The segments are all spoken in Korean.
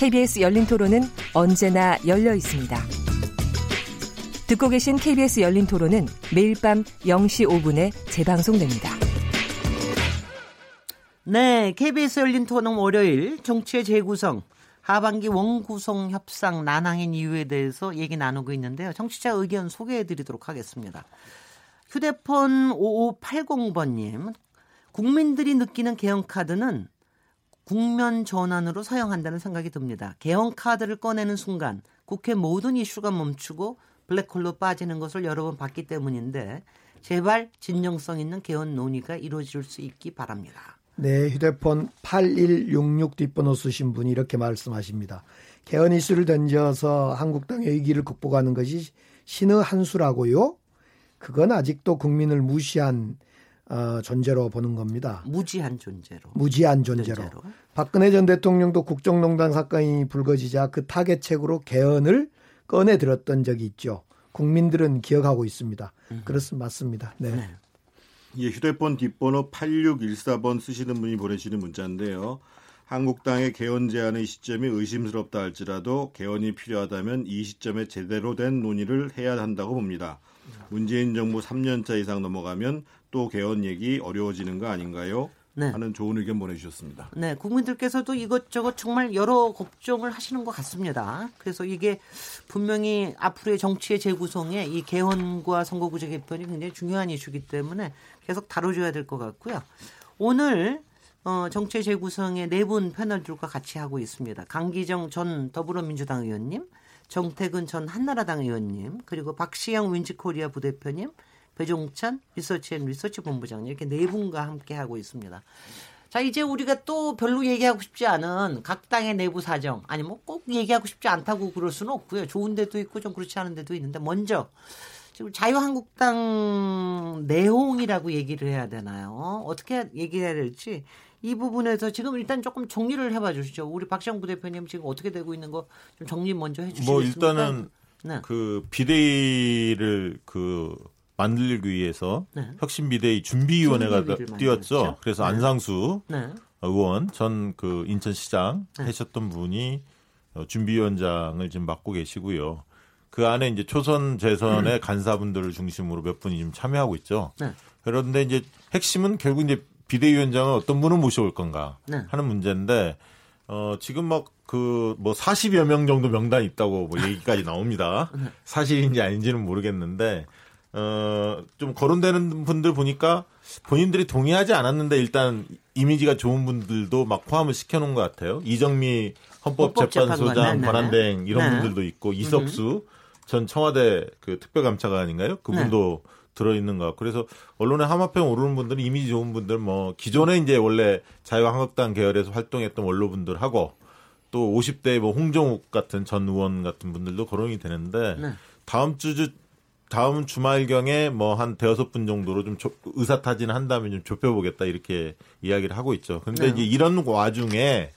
KBS 열린 토론은 언제나 열려 있습니다. 듣고 계신 KBS 열린 토론은 매일 밤 0시 5분에 재방송됩니다. 네, KBS 열린 토론 월요일 정치의 재구성 하반기 원구성 협상 난항인 이유에 대해서 얘기 나누고 있는데요. 정치자 의견 소개해 드리도록 하겠습니다. 휴대폰 5580번님, 국민들이 느끼는 개헌 카드는 국면 전환으로 사용한다는 생각이 듭니다. 개헌 카드를 꺼내는 순간 국회 모든 이슈가 멈추고 블랙홀로 빠지는 것을 여러 번 봤기 때문인데 제발 진정성 있는 개헌 논의가 이루어질 수 있기 바랍니다. 네, 휴대폰 8166 뒷번호 쓰신 분이 이렇게 말씀하십니다. 개헌 이슈를 던져서 한국당의 위기를 극복하는 것이 신의 한 수라고요? 그건 아직도 국민을 무시한 어, 존재로 보는 겁니다. 무지한 존재로. 무지한 존재로. 존재로. 박근혜 전 대통령도 국정농단 사건이 불거지자 그 타겟책으로 개헌을 꺼내 들었던 적이 있죠. 국민들은 기억하고 있습니다. 음. 그렇습니다. 맞습니다. 네. 네. 예, 휴대폰 뒷번호 8614번 쓰시는 분이 보내시는 문자인데요. 한국당의 개헌 제안의 시점이 의심스럽다 할지라도 개헌이 필요하다면 이 시점에 제대로 된 논의를 해야 한다고 봅니다. 문재인 정부 3년차 이상 넘어가면 또 개헌 얘기 어려워지는 거 아닌가요? 네. 하는 좋은 의견 보내주셨습니다. 네, 국민들께서도 이것저것 정말 여러 걱정을 하시는 것 같습니다. 그래서 이게 분명히 앞으로의 정치의 재구성에 이 개헌과 선거구제 개편이 굉장히 중요한 이슈이기 때문에 계속 다뤄줘야 될 것 같고요. 오늘 어, 정치의 재구성의 네 분 패널들과 같이 하고 있습니다. 강기정 전 더불어민주당 의원님, 정태근 전 한나라당 의원님, 그리고 박시영 윈지코리아 부대표님, 배종찬 리서치앤 리서치 본부장님 이렇게 네 분과 함께 하고 있습니다. 자 이제 우리가 또 별로 얘기하고 싶지 않은 각 당의 내부 사정 아니 뭐 꼭 얘기하고 싶지 않다고 그럴 수는 없고요. 좋은 데도 있고 좀 그렇지 않은 데도 있는데 먼저 지금 자유한국당 내용이라고 얘기를 해야 되나요? 어떻게 얘기해야 될지 이 부분에서 지금 일단 조금 정리를 해봐 주시죠. 우리 박시영 부대표님 지금 어떻게 되고 있는 거 좀 정리 먼저 해주시겠습니까? 뭐 일단은 네. 그 비대위를 그 만들기 위해서 네. 혁신 비대위 준비위원회가 뛰었죠. 그래서 네. 안상수 네. 의원 전 그 인천시장 네. 하셨던 분이 어, 준비위원장을 지금 맡고 계시고요. 그 안에 이제 초선 재선의 음. 간사분들을 중심으로 몇 분이 지금 참여하고 있죠. 네. 그런데 이제 핵심은 결국 이제 비대위원장은 어떤 분을 모셔올 건가 네. 하는 문제인데 어 지금 막 그뭐 40여 명 정도 명단이 있다고 뭐 얘기까지 나옵니다. 사실인지 아닌지는 모르겠는데 어, 좀 거론되는 분들 보니까 본인들이 동의하지 않았는데 일단 이미지가 좋은 분들도 막 포함을 시켜놓은 것 같아요. 이정미 헌법재판소장 권한대행 이런 네. 분들도 있고 이석수 전 청와대 그 특별감찰관인가요? 그분도 네. 들어있는 것 같고 그래서 언론에 함합평 오르는 분들은 이미지 좋은 분들 뭐 기존에 이제 원래 자유한국당 계열에서 활동했던 원로분들하고 또 50대 뭐 홍정욱 같은 전 의원 같은 분들도 거론이 되는데 네. 다음 주 다음 주말경에 뭐 한 대여섯 분 정도로 좀 의사 타진 한다면 좀 좁혀보겠다 이렇게 이야기를 하고 있죠. 근데 네. 이제 이런 와중에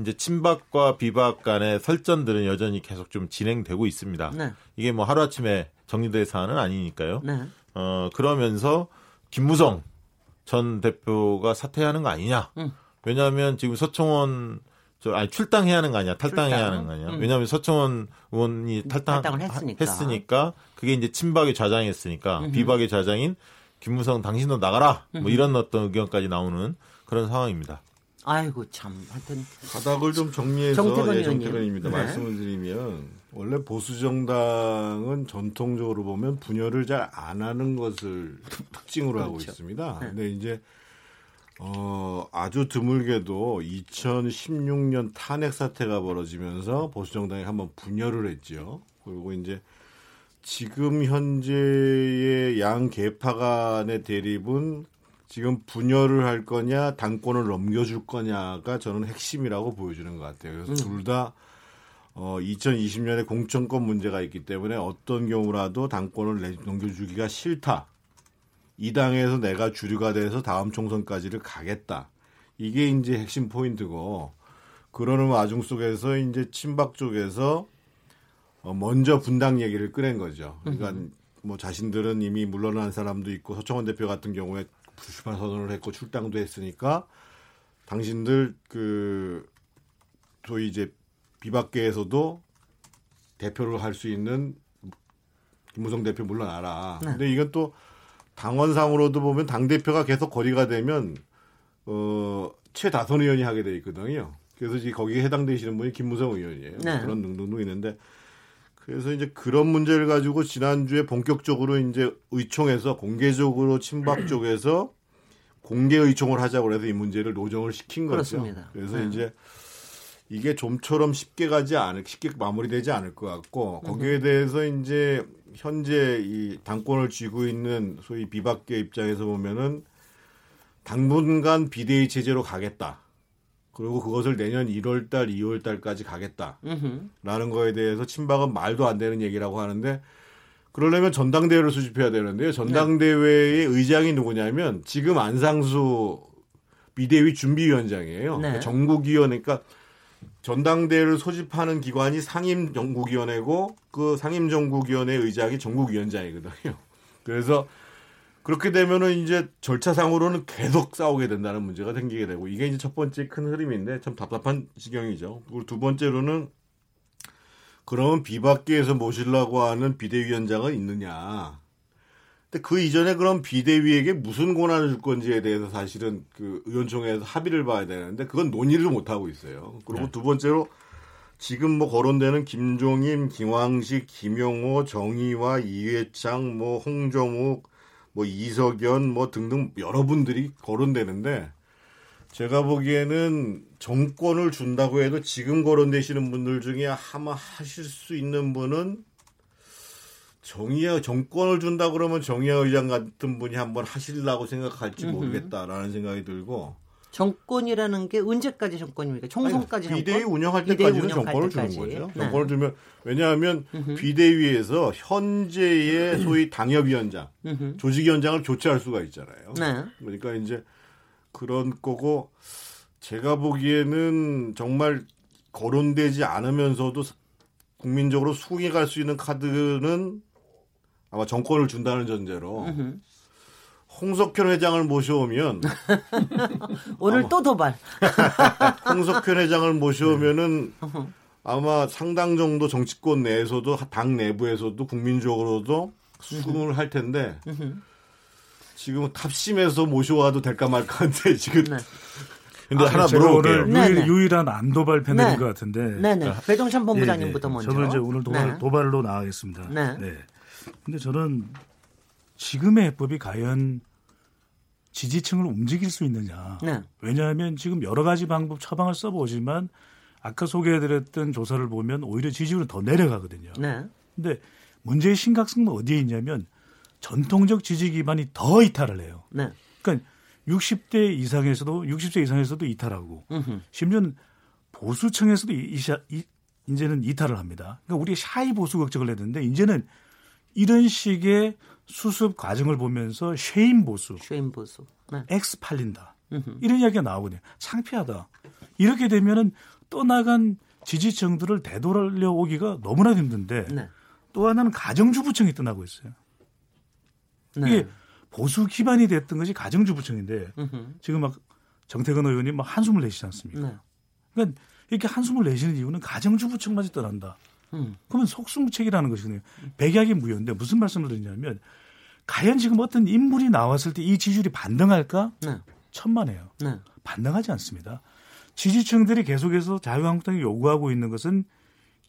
이제 친박과 비박 간의 설전들은 여전히 계속 좀 진행되고 있습니다. 네. 이게 뭐 하루아침에 정리될 사안은 아니니까요. 네. 어, 그러면서 김무성 전 대표가 사퇴하는 거 아니냐. 음. 왜냐하면 지금 서청원 저 아니 출당해야 하는 거 아니야 탈당해야 출당. 하는 거 아니야 음. 왜냐하면 서청원 의원이 탈당 을 했으니까. 했으니까 그게 이제 친박의 좌장이었으니까 음흠. 비박의 좌장인 김무성 당신도 나가라 뭐 음흠. 이런 어떤 의견까지 나오는 그런 상황입니다. 아이고 참 하여튼 바닥을 좀 정리해서 정태근 예, 정태근입니다. 네. 말씀을 드리면 원래 보수 정당은 전통적으로 보면 분열을 잘 안 하는 것을 특징으로 그렇죠. 하고 있습니다. 네. 근데 이제 어, 아주 드물게도 2016년 탄핵 사태가 벌어지면서 보수정당이 한번 분열을 했죠. 그리고 이제 지금 현재의 양 개파 간의 대립은 지금 분열을 할 거냐, 당권을 넘겨줄 거냐가 저는 핵심이라고 보여주는 것 같아요. 그래서 음. 둘다 어, 2020년에 공천권 문제가 있기 때문에 어떤 경우라도 당권을 넘겨주기가 싫다. 이 당에서 내가 주류가 돼서 다음 총선까지를 가겠다. 이게 이제 핵심 포인트고 그러는 와중 속에서 이제 친박 쪽에서 어, 먼저 분당 얘기를 꺼낸 거죠. 그러니까 뭐 자신들은 이미 물러난 사람도 있고 서청원 대표 같은 경우에 불출마 선언을 했고 출당도 했으니까 당신들 그 소위 이제 비박계에서도 대표를 할 수 있는 김무성 대표 물러나라. 네. 근데 이건 또 당원상으로도 보면 당 대표가 계속 거리가 되면 어 최다선 의원이 하게 돼 있거든요. 그래서 지금 거기에 해당되시는 분이 김무성 의원이에요. 네. 그런 등등등 있는데 그래서 이제 그런 문제를 가지고 지난주에 본격적으로 이제 의총에서 공개적으로 친박 쪽에서 공개 의총을 하자고 해서 이 문제를 노정을 시킨 거죠. 그렇습니다. 그래서 네. 이제 이게 좀처럼 쉽게 가지 않을 쉽게 마무리되지 않을 것 같고 거기에 대해서 이제 현재 이 당권을 쥐고 있는 소위 비박계 입장에서 보면은 당분간 비대위 체제로 가겠다. 그리고 그것을 내년 1월 달, 2월 달까지 가겠다라는 거에 대해서 친박은 말도 안 되는 얘기라고 하는데 그러려면 전당대회를 수집해야 되는데요. 전당대회의 의장이 누구냐면 지금 안상수 비대위 준비위원장이에요. 네. 그러니까 전국위원회, 그러니까 전당대회를 소집하는 기관이 상임정국위원회고 그 상임정국위원회 의장이 전국위원장이거든요. 그래서 그렇게 되면은 이제 절차상으로는 계속 싸우게 된다는 문제가 생기게 되고 이게 이제 첫 번째 큰 흐름인데 참 답답한 지경이죠. 그리고 두 번째로는 그러면 비박계에서 모시려고 하는 비대위원장은 있느냐. 근데 그 이전에 그럼 비대위에게 무슨 권한을 줄 건지에 대해서 사실은 그 의원총회에서 합의를 봐야 되는데 그건 논의를 못 하고 있어요. 그리고 네. 두 번째로 지금 뭐 거론되는 김종인, 김황식, 김용호, 정의화, 이회창, 뭐 홍정욱, 뭐 이석연 뭐 등등 여러분들이 거론되는데 제가 보기에는 정권을 준다고 해도 지금 거론되시는 분들 중에 아마 하실 수 있는 분은 정의의 정권을 준다 그러면 정의의 의장 같은 분이 한번 하실라고 생각할지 모르겠다라는 생각이 들고 정권이라는 게 언제까지 정권입니까? 총선까지 아니, 비대위 운영할 때까지는 정권을 때까지. 주는 거죠. 네. 정권을 주면 왜냐하면 비대위에서 현재의 소위 당협위원장, 조직위원장을 교체할 수가 있잖아요. 네. 그러니까 이제 그런 거고 제가 보기에는 정말 거론되지 않으면서도 국민적으로 수긍해 갈 수 있는 카드는 아마 정권을 준다는 전제로 홍석현 회장을 모셔오면 오늘 또 도발. 홍석현 회장을 모셔오면은 아마 상당 정도 정치권 내에서도 당 내부에서도 국민적으로도 수긍을 할 텐데 지금 탑심해서 모셔와도 될까 말까한데 지금. 네. 근데 아, 하나 물어볼게요. 유일, 유일한 안 도발 패널인 네. 것 같은데. 네네. 배동찬 본부장님부터 네, 네. 먼저. 저는 이제 오늘 도발, 네. 도발로 나가겠습니다. 네. 네. 근데 저는 지금의 해법이 과연 지지층을 움직일 수 있느냐. 네. 왜냐하면 지금 여러 가지 방법 처방을 써보지만 아까 소개해드렸던 조사를 보면 오히려 지지율은 더 내려가거든요. 네. 근데 문제의 심각성은 어디에 있냐면 전통적 지지 기반이 더 이탈을 해요. 네. 그러니까 60대 이상에서도 60세 이상에서도 이탈하고 음흠. 심지어는 보수층에서도 이, 이, 이제는 이탈을 합니다. 그러니까 우리 shy 보수 걱정을 했는데 이제는 이런 식의 수습 과정을 보면서 shame 보수, shame 보수, 네. 엑스 팔린다 이런 이야기가 나오거든요. 창피하다. 이렇게 되면은 떠나간 지지층들을 되돌려 오기가 너무나 힘든데 네. 또 하나는 가정주부층이 떠나고 있어요. 네. 이게 보수 기반이 됐던 것이 가정주부층인데 으흠. 지금 막 정태근 의원이 막 한숨을 내시지 않습니까? 네. 그러니까 이렇게 한숨을 내시는 이유는 가정주부층마저 떠난다. 음. 그러면 속수무책이라는 것이거든요. 백약이 무효인데 무슨 말씀을 드리냐면 과연 지금 어떤 인물이 나왔을 때 이 지지율이 반등할까? 네. 천만에요. 네. 반등하지 않습니다. 지지층들이 계속해서 자유한국당이 요구하고 있는 것은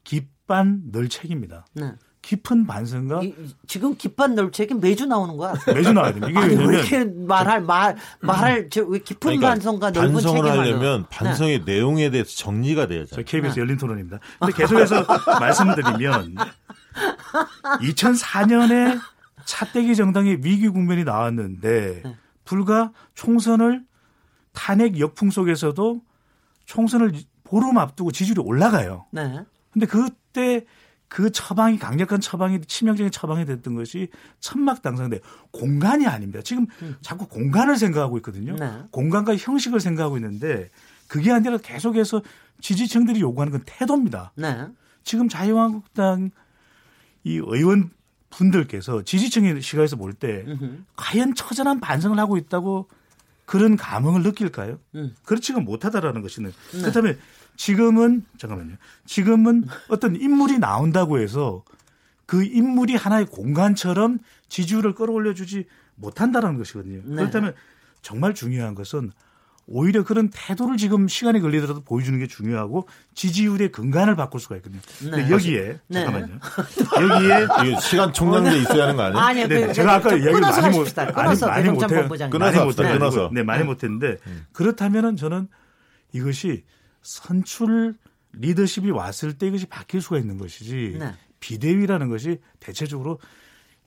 깊반 널책입니다. 네. 깊은 반성과 이, 지금 깊은 널책이 매주 나오는 거야. 매주 나와야 됩니다. 이게 아니, 왜 이렇게 말할 말 말할 저왜 깊은 그러니까 반성과 넓은 반성을 하려면 반성의 네. 내용에 대해서 정리가 돼야죠. 저 KBS 네. 열린 토론입니다. 근데 계속해서 말씀을 드리면 2004년에 차떼기 정당의 위기 국면이 나왔는데 네. 불과 총선을 탄핵 역풍 속에서도 총선을 보름 앞두고 지지율이 올라가요. 네. 근데 그때 그 처방이 강력한 처방이 치명적인 처방이 됐던 것이 천막 당상인데 공간이 아닙니다. 지금 음. 자꾸 공간을 생각하고 있거든요. 네. 공간과 형식을 생각하고 있는데 그게 아니라 계속해서 지지층들이 요구하는 건 태도입니다. 네. 지금 자유한국당 이 의원 분들께서 지지층의 시각에서 볼 때 과연 처절한 반성을 하고 있다고 그런 감흥을 느낄까요? 음. 그렇지가 못하다라는 것이는 네. 그렇다면 지금은 잠깐만요. 지금은 어떤 인물이 나온다고 해서 그 인물이 하나의 공간처럼 지지율을 끌어올려 주지 못한다라는 것이거든요. 네. 그렇다면 정말 중요한 것은 오히려 그런 태도를 지금 시간이 걸리더라도 보여주는 게 중요하고 지지율의 근간을 바꿀 수가 있거든요. 근데 네. 여기에 네. 잠깐만요. 여기에 시간 총량제 있어야 하는 거 아니에요? 아니요. 네, 그, 제가 아까 얘기를 많이 못 많이, 많이 못 해요. 끊어서 못 끊어서 네, 많이 못 했는데 음. 그렇다면은 저는 이것이 선출 리더십이 왔을 때 이것이 바뀔 수가 있는 것이지 네. 비대위라는 것이 대체적으로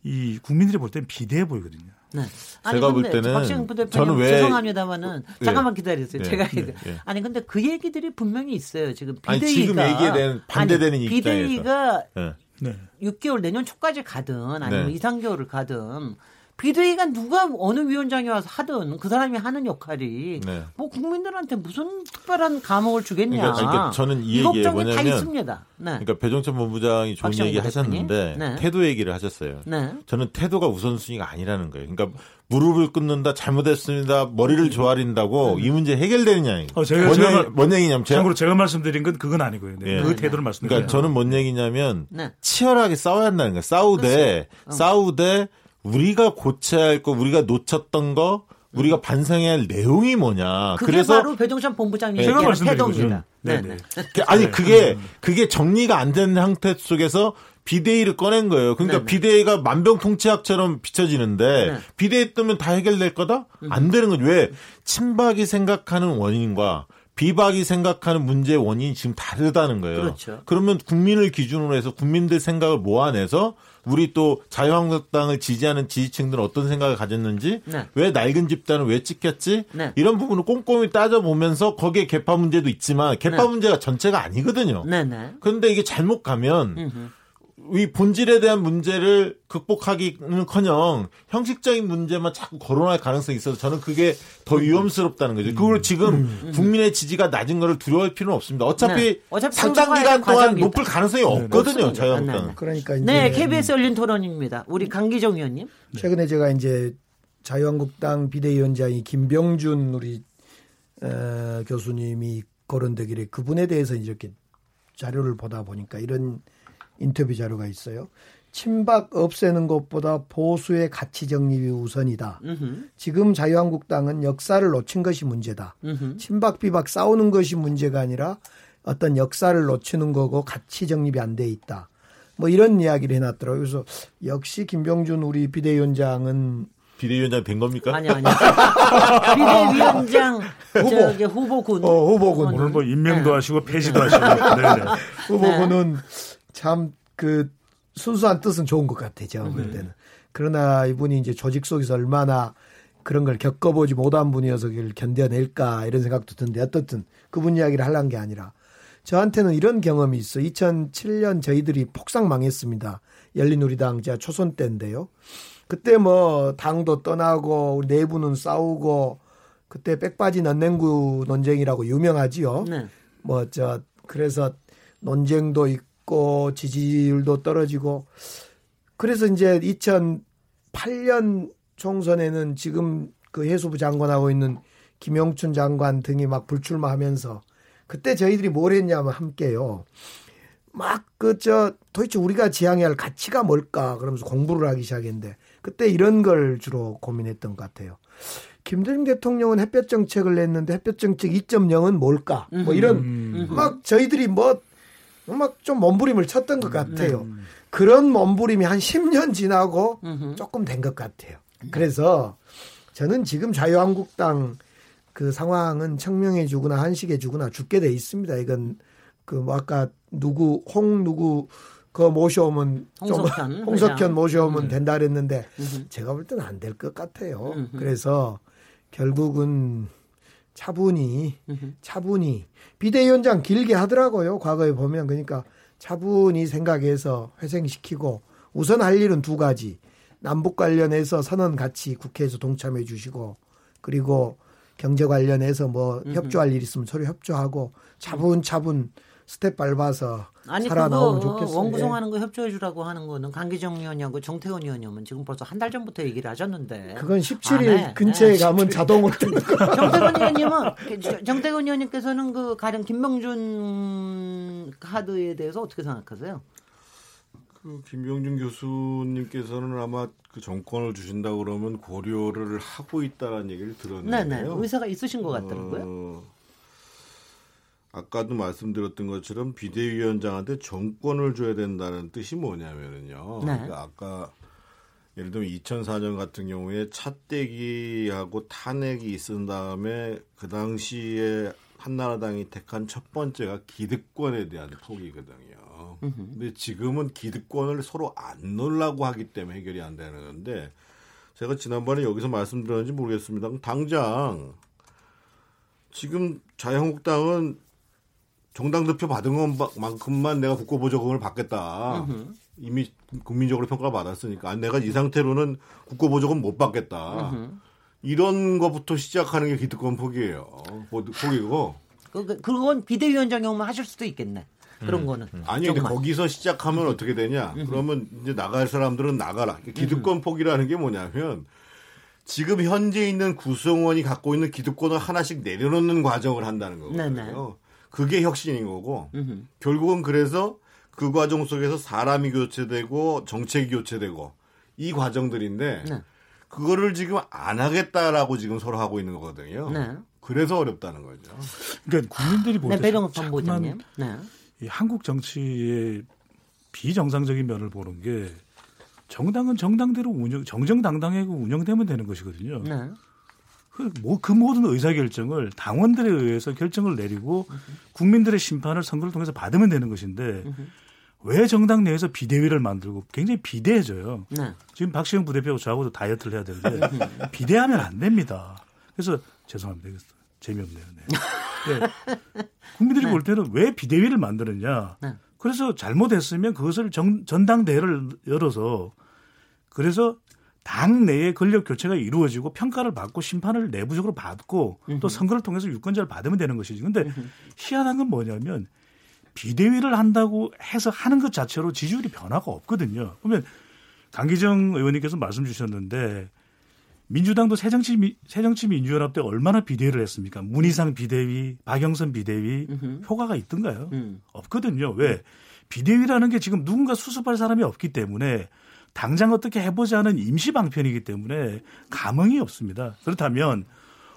이 국민들이 볼 때는 비대해 보이거든요. 네. 아니, 제가 볼 때는 저는 왜 죄송합니다만은 네. 잠깐만 기다리세요. 네. 제가 네. 네. 아니 근데 그 얘기들이 분명히 있어요. 지금 비대위가 아니, 지금 얘기에 대한 반대되는 아니, 비대위가 네. 6개월 내년 초까지 가든 아니면 네. 2, 3개월을 가든 비대위가 누가 어느 위원장이 와서 하든 그 사람이 하는 역할이 네. 뭐 국민들한테 무슨 특별한 감옥을 주겠냐. 그러니까, 그러니까 저는 이 얘기에 뭐냐면 다 있습니다. 네. 그러니까 배종찬 본부장이 좋은 얘기 하셨는데 네. 태도 얘기를 하셨어요. 네. 저는 태도가 우선순위가 아니라는 거예요. 그러니까 무릎을 꿇는다, 잘못했습니다, 머리를 음. 조아린다고 음. 이 문제 해결되느냐. 어, 제가, 뭔, 제가, 얘기, 뭔 얘기냐면 제가, 참고로 제가 말씀드린 건 그건 아니고요. 네. 네. 그 태도를 말씀드린 그러니까 저는 뭔 얘기냐면 네. 치열하게 싸워야 한다는 거예요. 싸우되 어. 싸우되 우리가 고쳐야 할 거, 우리가 놓쳤던 거, 우리가 음. 반성해야 할 내용이 뭐냐. 그게 그래서 바로 배종찬 본부장님 네. 얘기하는 태도입니다. 네, 네. 그, 아니 그게 그게 정리가 안 된 상태 속에서 비대위를 꺼낸 거예요. 그러니까 네네. 비대위가 만병통치약처럼 비춰지는데 네. 비대위 뜨면 다 해결될 거다? 음. 안 되는 거죠. 왜? 친박이 생각하는 원인과 비박이 생각하는 문제의 원인이 지금 다르다는 거예요. 그렇죠. 그러면 국민을 기준으로 해서 국민들 생각을 모아내서 우리 또 자유한국당을 지지하는 지지층들은 어떤 생각을 가졌는지 네. 왜 낡은 집단은 왜 찍혔지 네. 이런 부분을 꼼꼼히 따져보면서 거기에 개파 문제도 있지만 개파 네. 문제가 전체가 아니거든요. 네, 네. 그런데 이게 잘못 가면. 이 본질에 대한 문제를 극복하기는커녕 형식적인 문제만 자꾸 거론할 가능성이 있어서 저는 그게 더 음. 위험스럽다는 거죠. 그걸 음. 지금 음. 국민의 지지가 낮은 거를 두려워할 필요는 없습니다. 어차피, 네. 어차피 상당 기간 동안 높을 가능성이 네, 없거든요. 자유한국당은. 네. 그러니까 이제 네, KBS 열린 토론입니다. 우리 강기정 의원님. 최근에 제가 이제 자유한국당 비대위원장이 김병준 우리 어, 교수님이 거론되기를 그분에 대해서 이렇게 자료를 보다 보니까 이런 인터뷰 자료가 있어요. 친박 없애는 것보다 보수의 가치 정립이 우선이다. 으흠. 지금 자유한국당은 역사를 놓친 것이 문제다. 으흠. 친박 비박 싸우는 것이 문제가 아니라 어떤 역사를 놓치는 거고 가치 정립이 안 돼 있다. 뭐 이런 이야기를 해놨더라고요. 그래서 역시 김병준 우리 비대위원장은 비대위원장 된 겁니까? 아니요, 아니요. 비대위원장 후보. 저기 후보군. 어, 후보군. 오늘 뭐 임명도 네. 하시고 폐지도 하시고. 네네. 후보군은 네. 참 그 순수한 뜻은 좋은 것 같아요. 제가 볼 음. 때는. 그러나 이분이 이제 조직 속에서 얼마나 그런 걸 겪어보지 못한 분이어서 그걸 견뎌낼까 이런 생각도 드는데 어떻든 그분 이야기를 하려는 게 아니라 저한테는 이런 경험이 있어. 2007년 저희들이 폭삭 망했습니다. 열린우리당 제가 초선 때인데요. 그때 뭐 당도 떠나고 우리 내부는 싸우고 그때 백바지 넌냉구 논쟁이라고 유명하지요. 네. 뭐저 그래서 논쟁도 있고 없고 지지율도 떨어지고 그래서 이제 2008년 총선에는 지금 그 해수부 장관하고 있는 김영춘 장관 등이 막 불출마하면서 그때 저희들이 뭘 했냐면 함께요. 막 그 저 도대체 우리가 지향해야 할 가치가 뭘까 그러면서 공부를 하기 시작했는데 그때 이런 걸 주로 고민했던 것 같아요. 김대중 대통령은 햇볕 정책을 냈는데 햇볕 정책 2.0은 뭘까? 뭐 이런 음. 막 저희들이 뭐 막좀 몸부림을 쳤던 것 같아요. 네. 그런 몸부림이 한 10년 지나고 조금 된 것 같아요. 그래서 저는 지금 자유한국당 그 상황은 청명해 주거나 한식해 주거나 죽게 돼 있습니다. 이건 그 뭐 아까 누구 홍 누구 그 모셔오면 홍석현, 좀 홍석현 모셔오면 음. 된다 그랬는데 음흠. 제가 볼 때는 안 될 것 같아요. 음흠. 그래서 결국은 차분히 차분히 비대위원장 길게 하더라고요. 과거에 보면 그러니까 차분히 생각해서 회생시키고 우선 할 일은 두 가지. 남북 관련해서 선언 같이 국회에서 동참해 주시고 그리고 경제 관련해서 뭐 협조할 일 있으면 서로 협조하고 차분차분 스텝 밟아서 아니, 살아나오면 좋겠어요. 원구성하는 거 협조해 주라고 하는 거는 강기정 의원하고 정태근 의원님은 지금 벌써 한 달 전부터 얘기를 하셨는데 그건 17일 근처에 네. 가면 17일. 자동으로 되는 거. 정태원 의원님은 그 정태원 의원님께서는 그 가령 김명준 카드에 대해서 어떻게 생각하세요? 그 김병준 교수님께서는 아마 그 정권을 주신다 그러면 고려를 하고 있다는 얘기를 들었는데요. 네 네 의사가 있으신 것 같더라고요. 어, 아까도 말씀드렸던 것처럼 비대위원장한테 정권을 줘야 된다는 뜻이 뭐냐면은요. 네. 그러니까 아까 예를 들면 2004년 같은 경우에 차떼기하고 탄핵이 있은 다음에 그 당시에 한나라당이 택한 첫 번째가 기득권에 대한 포기거든요. 근데 지금은 기득권을 서로 안 놓으려고 하기 때문에 해결이 안 되는 건데 제가 지난번에 여기서 말씀드렸는지 모르겠습니다. 당장 지금 자유한국당은 정당 득표 받은 것만큼만 내가 국고보조금을 받겠다. 으흠. 이미 국민적으로 평가를 받았으니까 내가 이 상태로는 국고보조금 못 받겠다. 으흠. 이런 것부터 시작하는 게 기득권 포기예요. 포기고. 그, 그, 그건 비대위원장 경우만 하실 수도 있겠네. 그런 음, 거는. 음. 아니, 근데 거기서 시작하면 어떻게 되냐? 음. 그러면 이제 나갈 사람들은 나가라. 기득권 포기라는 게 뭐냐면 지금 현재 있는 구성원이 갖고 있는 기득권을 하나씩 내려놓는 과정을 한다는 거거든요. 네네. 그게 혁신인 거고 음흠. 결국은 그래서 그 과정 속에서 사람이 교체되고 정책이 교체되고 이 과정들인데 네. 그거를 지금 안 하겠다라고 지금 서로 하고 있는 거거든요. 네. 그래서 어렵다는 거죠. 그러니까 국민들이 볼때 네, 배경업 본부장님. 네. 이 한국 정치의 비정상적인 면을 보는 게 정당은 정당대로 운영 정정당당하고 운영되면 되는 것이거든요. 네. 그, 뭐, 그 모든 의사결정을 당원들에 의해서 결정을 내리고 국민들의 심판을 선거를 통해서 받으면 되는 것인데 왜 정당 내에서 비대위를 만들고 굉장히 비대해져요. 네. 지금 박시영 부대표하고 저하고도 다이어트를 해야 되는데 비대하면 안 됩니다. 그래서 죄송합니다. 재미없네요. 네. 네. 국민들이 네. 볼 때는 왜 비대위를 만드느냐. 네. 그래서 잘못했으면 그것을 정, 전당대회를 열어서 그래서 당 내에 권력 교체가 이루어지고 평가를 받고 심판을 내부적으로 받고 또 선거를 통해서 유권자를 받으면 되는 것이지. 근데 희한한 건 뭐냐면 비대위를 한다고 해서 하는 것 자체로 지지율이 변화가 없거든요. 그러면 강기정 의원님께서 말씀 주셨는데 민주당도 새정치 새정치 민주연합 때 얼마나 비대위를 했습니까? 문희상 비대위, 박영선 비대위 으흠. 효과가 있던가요? 음. 없거든요. 왜? 비대위라는 게 지금 누군가 수습할 사람이 없기 때문에 당장 어떻게 해보자는 임시 방편이기 때문에 감흥이 없습니다. 그렇다면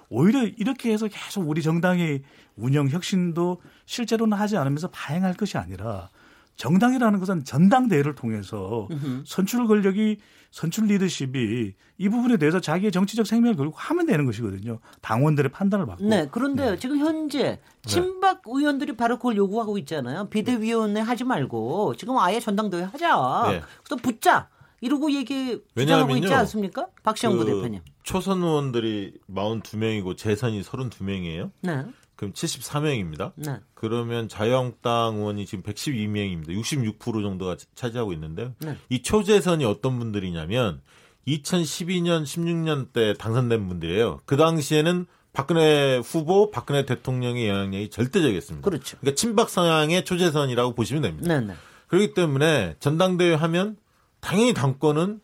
오히려 이렇게 해서 계속 우리 정당의 운영 혁신도 실제로는 하지 않으면서 파행할 것이 아니라 정당이라는 것은 전당대회를 통해서 선출 권력이 선출 리더십이 이 부분에 대해서 자기의 정치적 생명을 걸고 하면 되는 것이거든요. 당원들의 판단을 받고. 네, 그런데 네. 지금 현재 네. 친박 네. 의원들이 바로 그걸 요구하고 있잖아요. 비대위원회 하지 말고 지금 아예 전당대회 하자. 네. 또 붙자. 이러고 얘기 주장하고 있지 않습니까? 박시영 그 부대표님. 초선 의원들이 42명이고 재선이 32명이에요. 네. 그럼 74명입니다. 네. 그러면 자유한국당 의원이 지금 112명입니다. 66% 정도가 차지하고 있는데요. 네. 이 초재선이 어떤 분들이냐면 2012년, 16년 때 당선된 분들이에요. 그 당시에는 박근혜 후보, 박근혜 대통령의 영향력이 절대적이었습니다. 그렇죠. 그러니까 친박 성향의 초재선이라고 보시면 됩니다. 네네. 네. 그렇기 때문에 전당대회 하면 당연히 당권은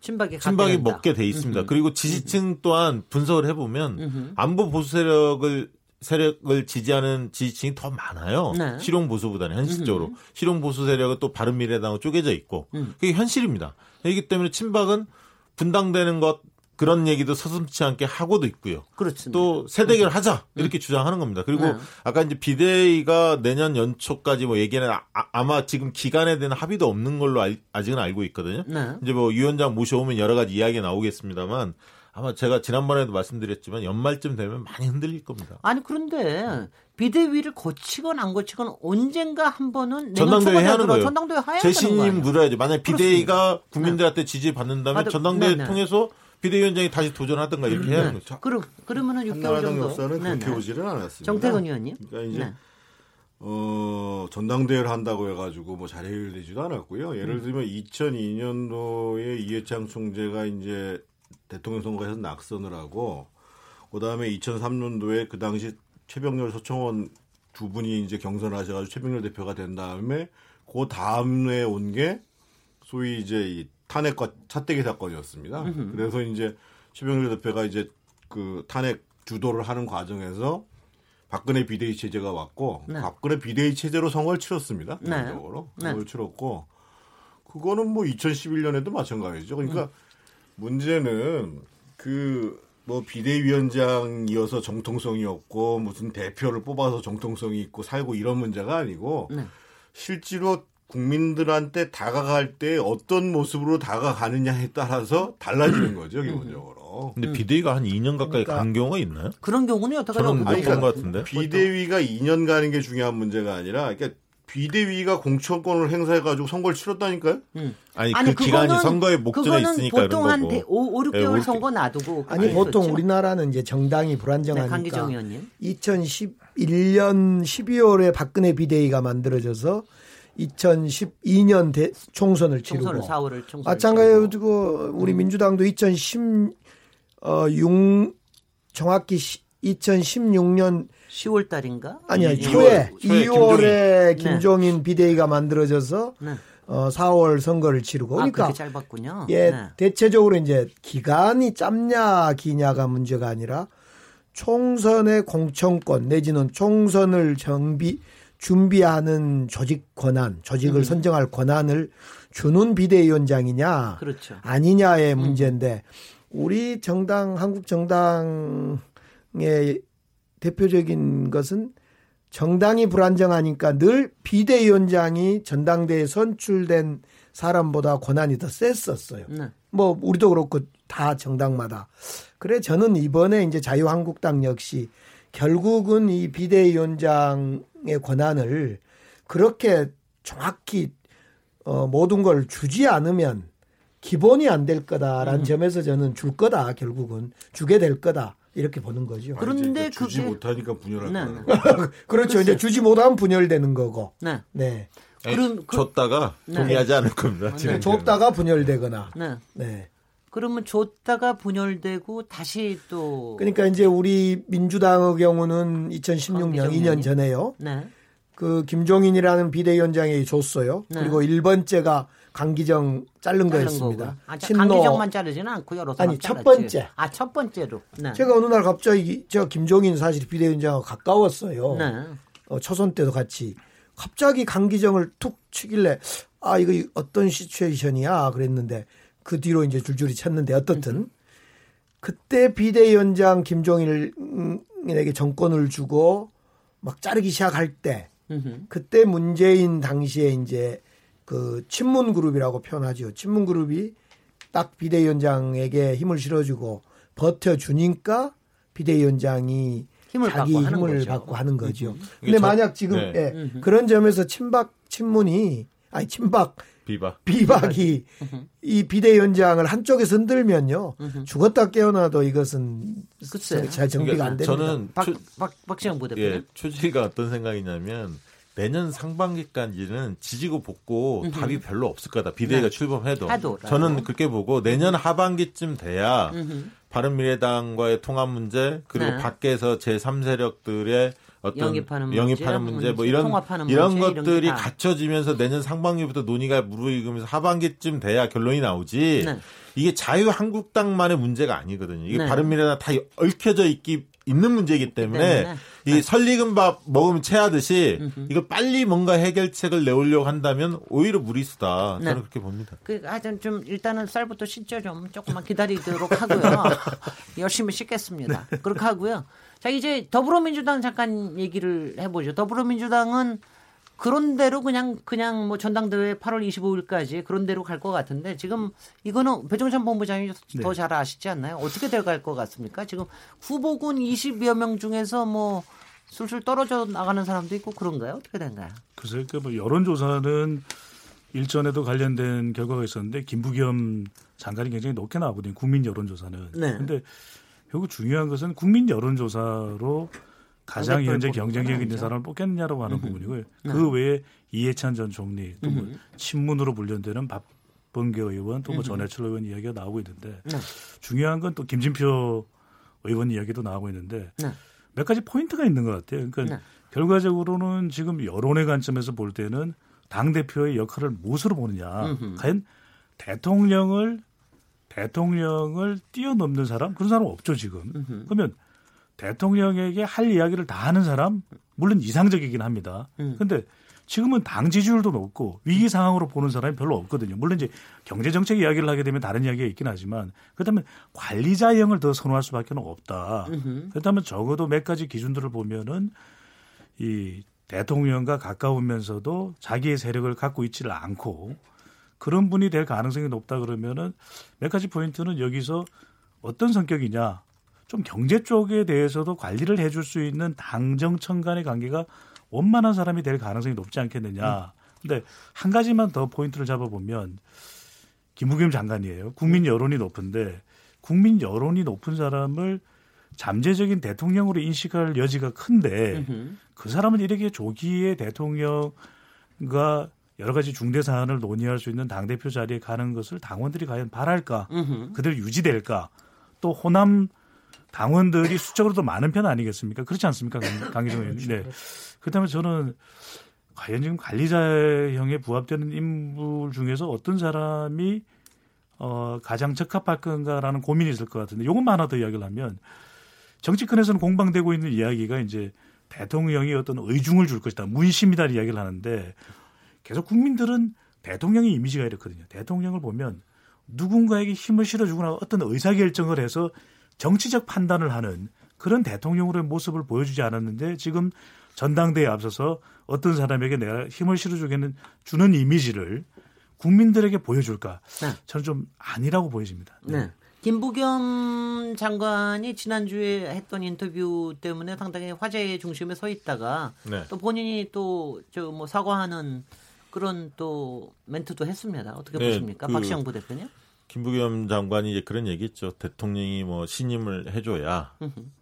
친박이, 친박이 먹게 돼 있습니다. 음흠. 그리고 지지층 또한 분석을 해보면 음흠. 안보 보수 세력을 세력을 지지하는 지지층이 더 많아요. 네. 실용 보수보다는 현실적으로 음. 실용 보수 세력은 또 바른 미래당으로 쪼개져 있고 음. 그게 현실입니다. 그렇기 때문에 친박은 분당되는 것 그런 얘기도 서슴치 않게 하고도 있고요. 그렇습니다. 또 세대결 하자 이렇게 음. 주장하는 겁니다. 그리고 네. 아까 이제 비대위가 내년 연초까지 뭐 얘기는 아, 마 지금 기간에 대한 합의도 없는 걸로 알, 아직은 알고 있거든요. 네. 이제 뭐 위원장 모셔오면 여러 가지 이야기가 나오겠습니다만 아마 제가 지난번에도 말씀드렸지만 연말쯤 되면 많이 흔들릴 겁니다. 아니 그런데 비대위를 거치건 안 거치건 언젠가 한 번은 전당대회 해야 하는 거예요. 전당대회 해야 재신임 물어야죠. 만약 비대위가. 국민들한테 네. 지지 받는다면. 전당대회 네, 네. 통해서 비대위원장이 다시 도전하든가 이렇게 해야 하는 거죠. 그럼 그러면은 6개월 정도. 역사는 그렇게 오지는 않았습니다. 정태근 의원님. 그러니까 이제 어, 전당대회를 한다고 해가지고 뭐 잘 해결되지도 않았고요. 예를 음. 들면 2002년도에 이해창 총재가 이제 대통령 선거에서 낙선을 하고 그 다음에 2003년도에 그 당시 최병렬 서청원 두 분이 이제 경선을 하셔가지고 최병렬 대표가 된 다음에 그 다음에 온 게 소위 이제 이 탄핵과 차떼기 사건이었습니다. 음흠. 그래서 이제 최병렬 대표가 이제 그 탄핵 주도를 하는 과정에서 박근혜 비대위 체제가 왔고 네. 박근혜 비대위 체제로 선거를 치렀습니다. 기본적으로 네. 선거를 네. 치렀고 그거는 뭐 2011년에도 마찬가지죠. 그러니까 음. 문제는 그 뭐 비대위원장이어서 정통성이 없고 무슨 대표를 뽑아서 정통성이 있고 살고 이런 문제가 아니고 네. 실제로 국민들한테 다가갈 때 어떤 모습으로 다가가느냐에 따라서 달라지는 거죠 기본적으로. 근데 비대위가 한 2년 가까이 그러니까 간 경우가 있나요? 그런 경우는 어떻게 저는 못본 것 같은데. 비대위가 2년 가는 게 중요한 문제가 아니라, 그러니까 비대위가 공천권을 행사해가지고 선거를 치렀다니까요? 음. 아니, 아니, 그 기간이 선거의 목전에 있으니까 보통 한 5, 6개월 네, 선거 놔두고 아니 보통 그렇죠? 우리나라는 이제 정당이 불안정하니까 네, 2011년 12월에 박근혜 비대위가 만들어져서 2012년 대, 총선을 치르고 총선을 4월을 총선 마찬가지로 우리 음. 민주당도 2016 어, 6, 정확히 2016년 10월 달인가? 아니야, 초에 2월 에 김종인, 김종인 네. 비대위가 만들어져서 네. 어, 4월 선거를 치르고 아, 그러니까 짧았군요. 예, 네. 대체적으로 이제 기간이 짧냐 기냐가 문제가 아니라 총선의 공천권 내지는 총선을 정비 준비하는 조직 권한, 조직을 음. 선정할 권한을 주는 비대위원장이냐 그렇죠. 아니냐의 음. 문제인데 우리 정당 한국 정당의 대표적인 것은 정당이 불안정하니까 늘 비대위원장이 전당대에 선출된 사람보다 권한이 더 셌었어요. 네. 뭐 우리도 그렇고 다 정당마다. 그래 저는 이번에 이제 자유한국당 역시 결국은 이 비대위원장 의 권한을 그렇게 정확히 어, 모든 걸 주지 않으면 기본이 안 될 거다라는 음. 점에서 저는 줄 거다 결국은 주게 될 거다 이렇게 보는 거죠. 그런데 주지 그게... 못하니까 분열할 네. 거예요. 그렇죠. 이제 주지 못하면 분열되는 거고. 네. 네. 그럼 그... 줬다가 네. 동의하지 않을 겁니다. 네. 줬다가 분열되거나. 네. 네. 그러면 줬다가 분열되고 다시 또 그러니까 이제 우리 민주당의 경우는 2016년 2년 전에요. 네. 그 김종인이라는 비대위원장이 줬어요. 네. 그리고 1번째가 강기정 자른 거였습니다. 아, 강기정만 자르지는 않고 여러 사람 아니 첫 번째. 아 첫 번째로. 네. 제가 어느 날 갑자기 제가 김종인 사실 비대위원장하고 가까웠어요. 네. 어, 초선 때도 같이 갑자기 강기정을 툭 치길래 아 이거 어떤 시츄에이션이야 그랬는데 그 뒤로 이제 줄줄이 쳤는데 어떻든 음. 그때 비대위원장 김종인에게 정권을 주고 막 자르기 시작할 때 그때 문재인 당시에 이제 그 친문 그룹이라고 표현하죠. 친문 그룹이 딱 비대위원장에게 힘을 실어주고 버텨주니까 비대위원장이 힘을 자기 받고 힘을 하는 받고 하는 거죠. 근데 만약 지금 네. 예, 그런 점에서 친박 친문이 아니 친박 비박. 비박이 이 비대위원장을 한쪽에서 흔들면요. 죽었다 깨어나도 이것은 글쎄. 잘 정비가 그러니까 안 됩니다. 저는 박, 박, 박지영 부대표. 예, 초지가 어떤 생각이냐면 내년 상반기까지는 지지고 볶고 답이 별로 없을 거다. 비대위가 네. 출범해도. 하도, 저는 그렇게 보고 내년 하반기쯤 돼야 바른미래당과의 통합 문제 그리고 네. 밖에서 제3세력들의 어떤 영입하는, 영입하는 문제, 문제, 뭐 이런 이런 문제, 것들이 이런 갖춰지면서 내년 상반기부터 논의가 무르익으면서 하반기쯤 돼야 결론이 나오지. 네. 이게 자유 한국당만의 문제가 아니거든요. 이게 네. 바른미래당 다 얽혀져 있기 있는 문제이기 때문에 네. 이 설익은 밥 먹으면 체하듯이 이걸 빨리 뭔가 해결책을 내오려고 한다면 오히려 무리수다. 저는 네. 그렇게 봅니다. 그 하여튼 좀 일단은 쌀부터 씻죠 좀 조금만 기다리도록 하고요. 열심히 씻겠습니다. 그렇게 하고요. 자, 이제 더불어민주당 잠깐 얘기를 해보죠. 더불어민주당은 그런 대로 그냥 그냥 뭐 전당대회 8월 25일까지 그런 대로 갈 것 같은데 지금 이거는 배종찬 본부장이 네. 더잘 아시지 않나요? 어떻게 될갈 것 같습니까? 지금 후보군 20여 명 중에서 뭐 술술 떨어져 나가는 사람도 있고 그런가요? 어떻게 된가요? 글쎄요, 그뭐 여론조사는 일전에도 관련된 결과가 있었는데 김부겸 장관이 굉장히 높게 나왔거든요. 국민 여론조사는. 네. 근데 결국 중요한 것은 국민 여론조사로 가장 현재 경쟁력 있는 사람을 뽑겠느냐라고 하는 음흠. 부분이고요. 네. 그 외에 이해찬 전 총리 또 뭐 친문으로 분류되는 박범계 의원 또 뭐 전해철 의원 이야기가 나오고 있는데 네. 중요한 건 또 김진표 의원 이야기도 나오고 있는데 네. 몇 가지 포인트가 있는 것 같아요. 그러니까 네. 결과적으로는 지금 여론의 관점에서 볼 때는 당 대표의 역할을 무엇으로 보느냐. 음흠. 과연 대통령을 대통령을 뛰어넘는 사람 그런 사람 없죠 지금. 그러면 대통령에게 할 이야기를 다 하는 사람 물론 이상적이긴 합니다. 그런데 음. 지금은 당 지지율도 높고 위기 상황으로 보는 사람이 별로 없거든요. 물론 이제 경제 정책 이야기를 하게 되면 다른 이야기가 있긴 하지만 그렇다면 관리자형을 더 선호할 수밖에 없다. 그렇다면 적어도 몇 가지 기준들을 보면은 이 대통령과 가까우면서도 자기의 세력을 갖고 있지를 않고 그런 분이 될 가능성이 높다 그러면은 몇 가지 포인트는 여기서 어떤 성격이냐 좀 경제 쪽에 대해서도 관리를 해줄 수 있는 당정청 간의 관계가 원만한 사람이 될 가능성이 높지 않겠느냐. 근데 한 가지만 더 포인트를 잡아보면 김부겸 장관이에요. 국민 여론이 높은데 국민 여론이 높은 사람을 잠재적인 대통령으로 인식할 여지가 큰데 그 사람은 이렇게 조기에 대통령과 여러 가지 중대 사안을 논의할 수 있는 당 대표 자리에 가는 것을 당원들이 과연 바랄까? 그대로 유지될까? 또 호남 당원들이 수적으로도 많은 편 아니겠습니까? 그렇지 않습니까, 강기정 의원님? 네. 그렇다면 저는 과연 지금 관리자형에 부합되는 인물 중에서 어떤 사람이 어, 가장 적합할 건가라는 고민이 있을 것 같은데 요것만 하나 더 이야기를 하면 정치권에서는 공방되고 있는 이야기가 이제 대통령이 어떤 의중을 줄 것이다. 문심이다 이야기를 하는데 계속 국민들은 대통령의 이미지가 이렇거든요. 대통령을 보면 누군가에게 힘을 실어주거나 어떤 의사결정을 해서 정치적 판단을 하는 그런 대통령으로의 모습을 보여주지 않았는데 지금 전당대회에 앞서서 어떤 사람에게 내가 힘을 실어주겠는 주는 이미지를 국민들에게 보여줄까? 네. 저는 좀 아니라고 보여집니다. 네. 네. 김부겸 장관이 지난주에 했던 인터뷰 때문에 상당히 화제의 중심에 서 있다가 네. 또 본인이 또 저 뭐 사과하는 그런 또 멘트도 했습니다. 어떻게 네, 보십니까? 그 박시영 부대표님? 김부겸 장관이 이제 그런 얘기 했죠. 대통령이 뭐 신임을 해줘야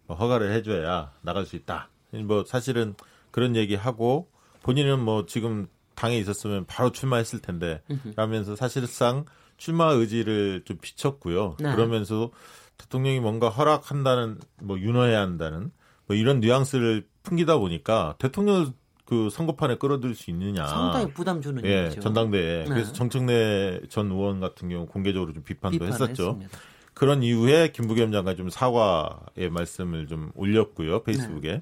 뭐 허가를 해줘야 나갈 수 있다. 뭐 사실은 그런 얘기하고 본인은 뭐 지금 당에 있었으면 바로 출마했을 텐데 라면서 사실상 출마 의지를 좀 비쳤고요. 네. 그러면서 대통령이 뭔가 허락한다는 뭐 윤허해야 한다는 뭐 이런 뉘앙스를 풍기다 보니까 대통령을 그 선거판에 끌어들일 수 있느냐. 상당히 부담 주는 예, 얘기죠. 전당대회. 네. 그래서 정청래 전 의원 같은 경우 공개적으로 좀 비판도 했었죠. 했습니다. 그런 이후에 김부겸 장관이 좀 사과의 말씀을 좀 올렸고요. 페이스북에. 네.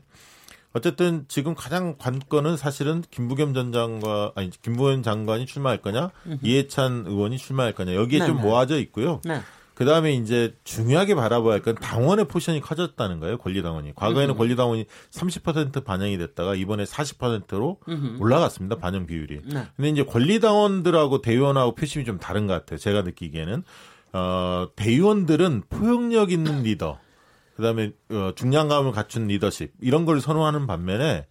어쨌든 지금 가장 관건은 사실은 김부겸 전 장관 아니 김부겸 장관이 출마할 거냐, 으흠. 이해찬 의원이 출마할 거냐 여기에 네, 좀 네. 모아져 있고요. 네. 그 다음에 이제 중요하게 바라봐야 할 건 당원의 포션이 커졌다는 거예요. 권리당원이. 과거에는 권리당원이 30% 반영이 됐다가 이번에 40%로 음흠. 올라갔습니다. 반영 비율이. 네. 근데 이제 권리당원들하고 대의원하고 표심이 좀 다른 것 같아요. 제가 느끼기에는. 어, 대의원들은 포용력 있는 리더. 그 다음에 어, 중량감을 갖춘 리더십 이런 걸 선호하는 반면에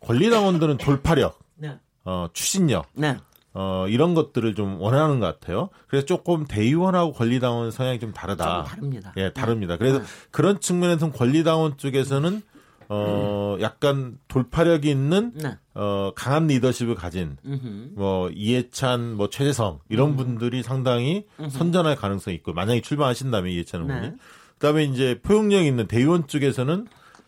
권리당원들은 돌파력, 네. 어, 추진력, 네. 어, 이런 것들을 좀 원하는 것 같아요. 그래서 조금 대의원하고 권리당원 성향이 좀 다르다. 좀 다릅니다. 예, 다릅니다. 그래서 네. 그런 측면에서 권리당원 쪽에서는 어, 약간 돌파력이 있는 네. 어, 강한 리더십을 가진 음흠. 뭐 이해찬, 뭐 최재성 이런 음. 분들이 상당히 음흠. 선전할 가능성이 있고 만약에 출마하신다면 이해찬 의원이 네. 그다음에 이제 포용력 있는 대의원 쪽에서는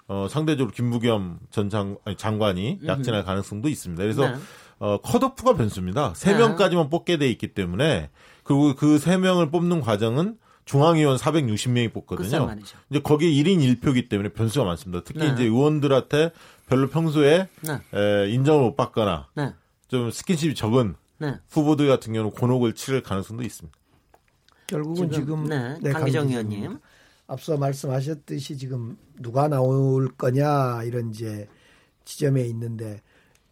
어, 상대적으로 김부겸 전 장, 아니, 장관이 약진할 가능성도 있습니다. 그래서 네. 어, 컷오프가 변수입니다. 세 네. 명까지만 뽑게 돼 있기 때문에 그리고 그 세 명을 뽑는 과정은 중앙위원 460명이 뽑거든요. 이제 거기에 1인 1표기 때문에 변수가 많습니다. 특히 네. 이제 의원들한테 별로 평소에 네. 에, 인정을 못 받거나 네. 좀 스킨십이 적은 네. 후보들 같은 경우는 곤혹을 치를 가능성도 있습니다. 결국은 지금, 지금 네, 네 강기정 의원님 앞서 말씀하셨듯이 지금 누가 나올 거냐 이런 이제 지점에 있는데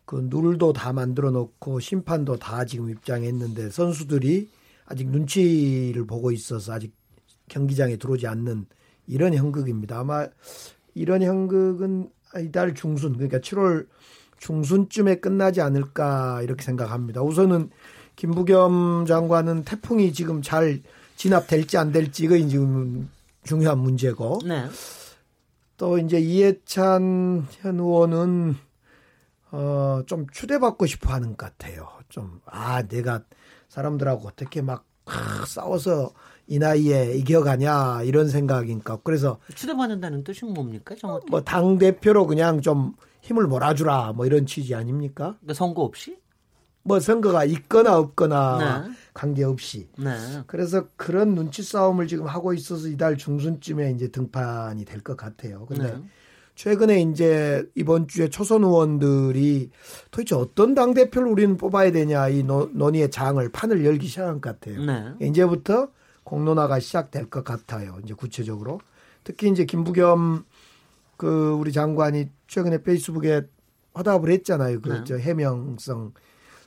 그 룰도 다 만들어 놓고 심판도 다 지금 입장했는데 선수들이 아직 눈치를 보고 있어서 아직 경기장에 들어오지 않는 이런 형극입니다. 아마 이런 형극은 이달 중순 그러니까 7월 중순쯤에 끝나지 않을까 이렇게 생각합니다. 우선은 김부겸 장관은 태풍이 지금 잘 진압될지 안 될지가 지금 중요한 문제고. 네. 또 이제 이해찬 현 의원은 어, 좀 추대받고 싶어 하는 것 같아요. 좀, 아, 내가 사람들하고 어떻게 막 싸워서 이 나이에 이겨가냐, 이런 생각이니까. 그래서. 추대받는다는 뜻은 뭡니까, 정확히? 뭐, 당 대표로 그냥 좀 힘을 몰아주라, 뭐 이런 취지 아닙니까? 그러니까 선거 없이? 뭐 선거가 있거나 없거나 네. 관계 없이. 네. 그래서 그런 눈치 싸움을 지금 하고 있어서 이달 중순쯤에 이제 등판이 될 것 같아요. 근데 네. 최근에 이제 이번 주에 초선 의원들이 도대체 어떤 당 대표를 우리는 뽑아야 되냐 이 논의의 장을 판을 열기 시작한 것 같아요. 네. 이제부터 공론화가 시작될 것 같아요. 이제 구체적으로 특히 이제 김부겸 그 우리 장관이 최근에 페이스북에 화답을 했잖아요. 그 네. 해명성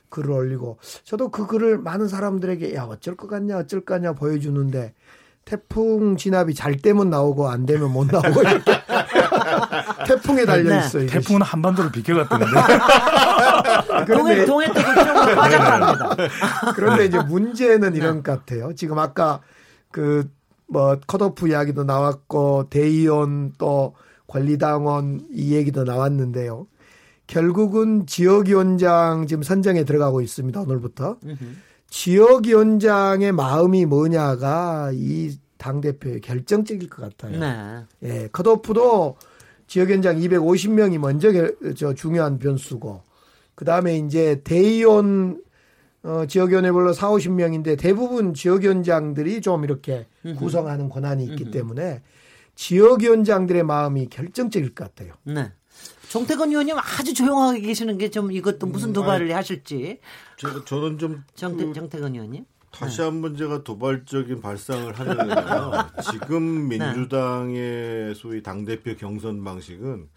글을 올리고 저도 그 글을 많은 사람들에게 야 어쩔 것 같냐 어쩔 거냐 보여주는데 태풍 진압이 잘 때면 나오고 안 되면 못 나오고 이렇게 태풍에 달려 있어요. 네. 태풍은 한반도를 비켜갔던데. 그런데 동해 동해 쪽으로 빠져갑니다. 그런데 이제 문제는 이런 것 같아요. 지금 아까 그 뭐 컷오프 이야기도 나왔고 대의원 또 권리당원 이 얘기도 나왔는데요. 결국은 지역위원장 지금 선정에 들어가고 있습니다. 오늘부터. 지역위원장의 마음이 뭐냐가 이 당대표의 결정적일 것 같아요. 네. 예, 컷오프도 지역위원장 250명이 먼저 저 중요한 변수고, 그 다음에 이제 대의원 어, 지역위원회별로 4, 50명인데 대부분 지역위원장들이 좀 이렇게 구성하는 권한이 있기 때문에 지역위원장들의 마음이 결정적일 것 같아요. 네. 정태근 의원님 아주 조용하게 계시는 게 좀 이것도 무슨 음, 도발을 하실지. 제가 저는 좀 정태, 그, 정태근 의원님. 다시 네. 한번 제가 도발적인 발상을 하려면요. 지금 네. 민주당의 소위 당대표 경선 방식은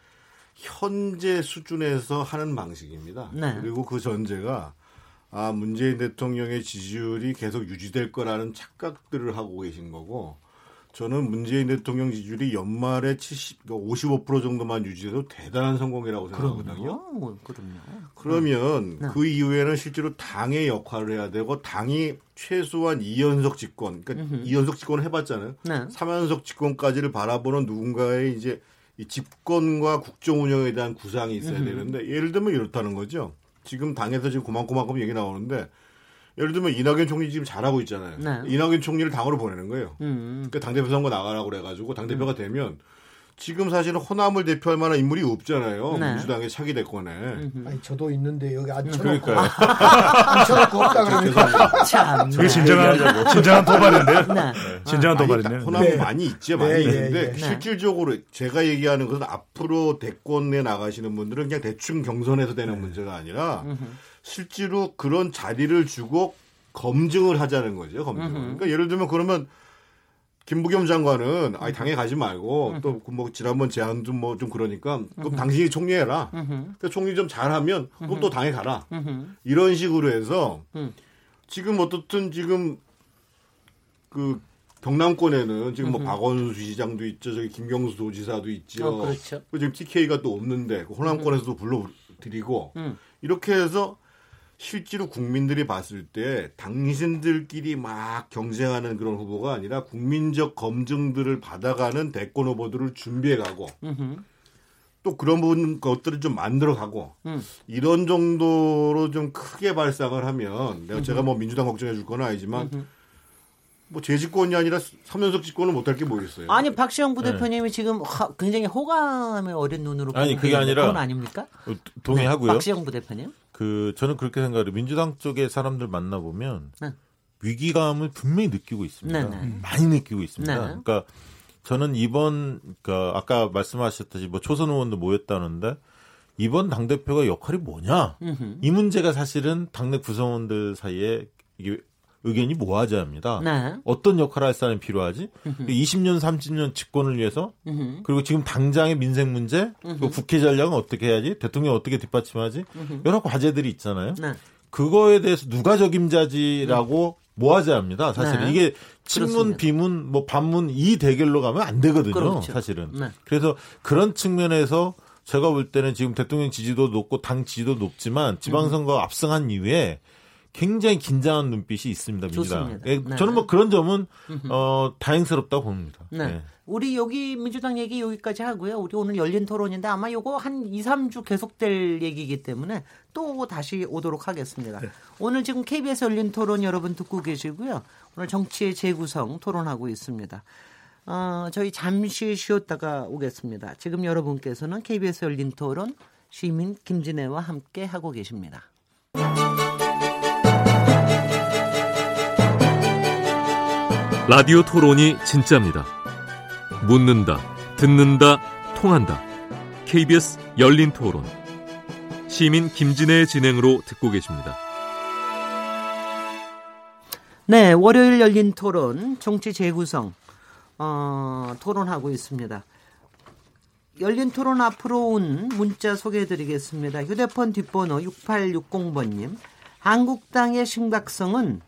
현재 수준에서 하는 방식입니다. 네. 그리고 그 전제가 아, 문재인 대통령의 지지율이 계속 유지될 거라는 착각들을 하고 계신 거고 저는 문재인 대통령 지지율이 연말에 70, 55% 그러니까 정도만 유지해도 대단한 성공이라고 생각하거든요. 그럼요. 그럼요. 그러면 네. 그 이후에는 실제로 당의 역할을 해야 되고 당이 최소한 2연석 집권, 그러니까 음흠. 2연석 집권을 해봤잖아요. 네. 3연석 집권까지를 바라보는 누군가의 이제 이 집권과 국정 운영에 대한 구상이 있어야 음흠. 되는데 예를 들면 이렇다는 거죠. 지금 당에서 지금 고만고만큼 얘기 나오는데 예를 들면 이낙연 총리 지금 잘하고 있잖아요. 네. 이낙연 총리를 당으로 보내는 거예요. 음. 그러니까 당대표 선거 나가라고 그래가지고 당대표가 음. 되면 지금 사실은 호남을 대표할 만한 인물이 없잖아요. 네. 민주당의 차기 대권에. 아니 저도 있는데 여기 앉혀놓고 앉혀놓고 없다 그러면 참. 그게 진정한 진정한 도발인데요. 네. 진정한 도발인데요. 호남은 네. 많이 있죠, 많이 네, 있는데 네. 실질적으로 제가 얘기하는 것은 앞으로 대권에 나가시는 분들은 그냥 대충 경선에서 되는 문제가 아니라 실제로 그런 자리를 주고 검증을 하자는 거죠. 검증. 그러니까 예를 들면 그러면 김부겸 장관은 아이 당에 가지 말고 또 뭐 지난번 제안도 뭐좀 그러니까 그럼 당신이 총리해라. 그 총리 좀 잘하면 그럼 또 당에 가라. 이런 식으로 해서 지금 어떻든 지금 그 경남권에는 지금 뭐 박원순 시장도 있죠, 저기 김경수 도지사도 있죠. 어, 그렇죠. 지금 TK가 또 없는데 그 호남권에서도 불러드리고 이렇게 해서 실제로 국민들이 봤을 때 당신들끼리 막 경쟁하는 그런 후보가 아니라 국민적 검증들을 받아가는 대권 후보들을 준비해가고 또 그런 부분 것들을 좀 만들어가고 음. 이런 정도로 좀 크게 발상을 하면 내가 제가 뭐 민주당 걱정해 줄 건 아니지만 뭐 재집권이 아니라 3연속 집권을 못할 게뭐 있어요. 아니 박시영 부대표님이 네. 지금 하, 굉장히 호감의 어린 눈으로 아니 그게 아니라 그건 아닙니까? 동의하고요. 네, 박시영 부대표님. 그 저는 그렇게 생각해요. 민주당 쪽의 사람들 만나 보면 네. 위기감을 분명히 느끼고 있습니다. 네, 네. 많이 느끼고 있습니다. 네. 그러니까 저는 이번 그러니까 아까 말씀하셨듯이 뭐 초선 의원도 모였다는데 이번 당 대표가 역할이 뭐냐 음흠. 이 문제가 사실은 당내 구성원들 사이에 이게 의견이 모아져야 네. 어떤 역할을 할 사람이 필요하지? 20년, 30년 집권을 위해서 그리고 지금 당장의 민생 문제, 그리고 국회 전략은 어떻게 해야지? 대통령 어떻게 뒷받침하지? 여러 과제들이 있잖아요. 네. 그거에 대해서 누가 적임자지라고 모아져야 합니다. 사실은 네. 이게 친문, 그렇습니다. 비문, 뭐 반문 이 대결로 가면 안 되거든요. 그렇죠. 사실은. 네. 그래서 그런 측면에서 제가 볼 때는 지금 대통령 지지도 높고 당 지지도 높지만 지방선거 가 압승한 이후에 굉장히 긴장한 눈빛이 있습니다. 민주당. 예, 네. 저는 뭐 그런 점은 어, 다행스럽다고 봅니다. 네. 네. 우리 여기 민주당 얘기 여기까지 하고요. 우리 오늘 열린 토론인데 아마 요거 한 2, 3주 계속될 얘기이기 때문에 또 다시 오도록 하겠습니다. 네. 오늘 지금 KBS 열린 토론 여러분 듣고 계시고요. 오늘 정치의 재구성 토론하고 있습니다. 어, 저희 잠시 쉬었다가 오겠습니다. 지금 여러분께서는 KBS 열린 토론 시민 김진애와 함께 하고 계십니다. 라디오 토론이 진짜입니다. 묻는다, 듣는다, 통한다. KBS 열린 토론. 시민 김진애의 진행으로 듣고 계십니다. 네, 월요일 열린 토론, 정치 재구성, 어, 토론하고 있습니다. 열린 토론 앞으로 온 문자 소개해 드리겠습니다. 휴대폰 뒷번호 6860번님. 한국당의 심각성은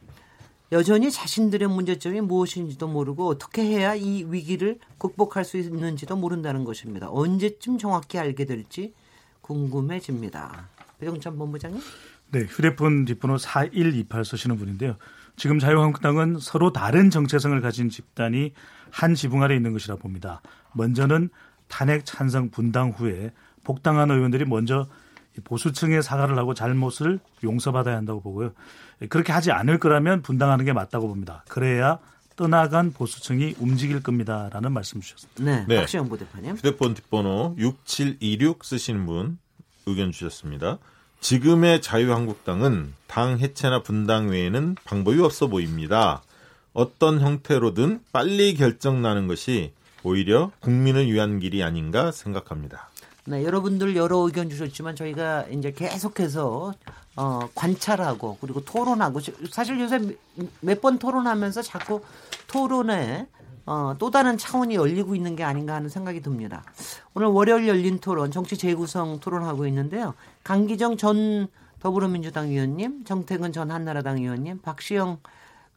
여전히 자신들의 문제점이 무엇인지도 모르고 어떻게 해야 이 위기를 극복할 수 있는지도 모른다는 것입니다. 언제쯤 정확히 알게 될지 궁금해집니다. 배정찬 본부장님? 네, 휴대폰 뒷번호 4128 쓰시는 분인데요. 지금 자유한국당은 서로 다른 정체성을 가진 집단이 한 지붕 아래 있는 것이라 봅니다. 먼저는 탄핵 찬성 분당 후에 복당한 의원들이 먼저 보수층에 사과를 하고 잘못을 용서받아야 한다고 보고요. 그렇게 하지 않을 거라면 분당하는 게 맞다고 봅니다. 그래야 떠나간 보수층이 움직일 겁니다라는 말씀 주셨습니다. 네. 네. 박시영 부대표님. 휴대폰 뒷번호 6726 쓰시는 분 의견 주셨습니다. 지금의 자유한국당은 당 해체나 분당 외에는 방법이 없어 보입니다. 어떤 형태로든 빨리 결정 나는 것이 오히려 국민을 위한 길이 아닌가 생각합니다. 네, 여러분들 여러 의견 주셨지만 저희가 이제 계속해서 어, 관찰하고 그리고 토론하고 사실 요새 몇 번 토론하면서 자꾸 토론에 어, 또 다른 차원이 열리고 있는 게 아닌가 하는 생각이 듭니다. 오늘 월요일 열린 토론 정치 재구성 토론하고 있는데요. 강기정 전 더불어민주당 의원님, 정태근 전 한나라당 의원님, 박시영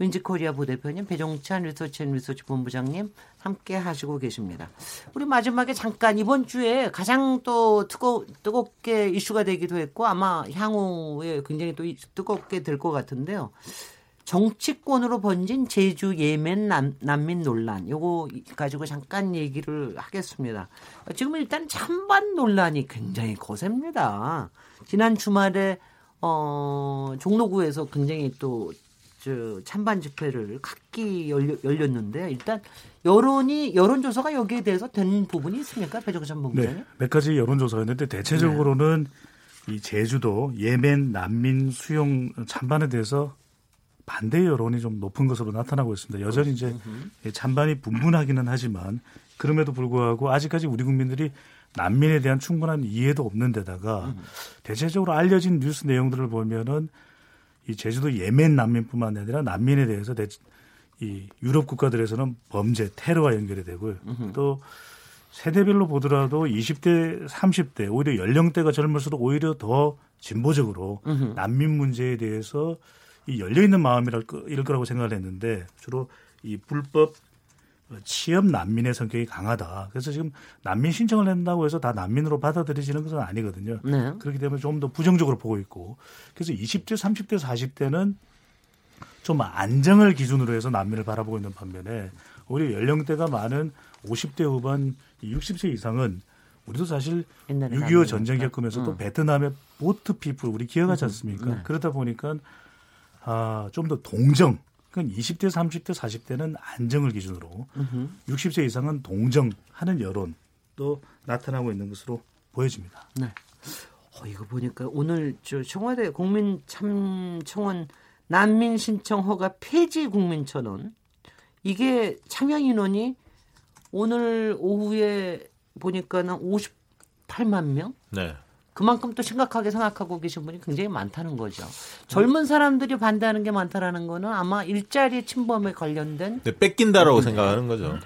윈지 코리아 부대표님, 배종찬 리서치 앤 리서치 본부장님 함께 하시고 계십니다. 우리 마지막에 잠깐 이번 주에 가장 또 뜨거, 뜨겁게 이슈가 되기도 했고 아마 향후에 굉장히 또 뜨겁게 될 것 같은데요. 정치권으로 번진 제주 예멘 난, 난민 논란 요거 가지고 잠깐 얘기를 하겠습니다. 지금 일단 찬반 논란이 굉장히 거셉니다. 지난 주말에 어 종로구에서 굉장히 또 저 찬반 집회를 각기 열려, 열렸 는데 일단 여론이 여론조사가 여기에 대해서 된 부분이 있습니까, 배정찬 본부장님? 네, 몇 가지 여론조사였는데 대체적으로는 네. 이 제주도 예멘 난민 수용 찬반에 대해서 반대 여론이 좀 높은 것으로 나타나고 있습니다. 여전히 이제 찬반이 분분하기는 하지만 그럼에도 불구하고 아직까지 우리 국민들이 난민에 대한 충분한 이해도 없는 데다가 대체적으로 알려진 뉴스 내용들을 보면은 이 제주도 예멘 난민뿐만 아니라 난민에 대해서 대, 이 유럽 국가들에서는 범죄, 테러와 연결이 되고요. 으흠. 또 세대별로 보더라도 20대, 30대 오히려 연령대가 젊을수록 오히려 더 진보적으로 으흠. 난민 문제에 대해서 이 열려 있는 마음이랄 거, 이럴 거라고 생각을 했는데 주로 이 불법 취업 난민의 성격이 강하다. 그래서 지금 난민 신청을 한다고 해서 다 난민으로 받아들여지는 것은 아니거든요. 네. 그렇기 때문에 좀 더 부정적으로 보고 있고. 그래서 20대, 30대, 40대는 좀 안정을 기준으로 해서 난민을 바라보고 있는 반면에 오히려 연령대가 많은 50대 후반 60세 이상은 우리도 사실 6.25 전쟁 겪으면서 응. 또 베트남의 보트 피플 우리 기억하지 않습니까? 네. 그러다 보니까 아, 좀 더 동정 그건 20대, 30대, 40대는 안정을 기준으로 으흠. 60세 이상은 동정하는 여론도 나타나고 있는 것으로 보여집니다. 네. 어, 이거 보니까 오늘 저 청와대 국민참청원 난민 신청 허가 폐지 국민천원 이게 참여 인원이 오늘 오후에 보니까는 58만 명. 네. 그만큼 또 심각하게 생각하고 계신 분이 굉장히 많다는 거죠. 젊은 사람들이 반대하는 게 많다라는 거는 아마 일자리 침범에 관련된 네, 뺏긴다라고 생각하는 거죠.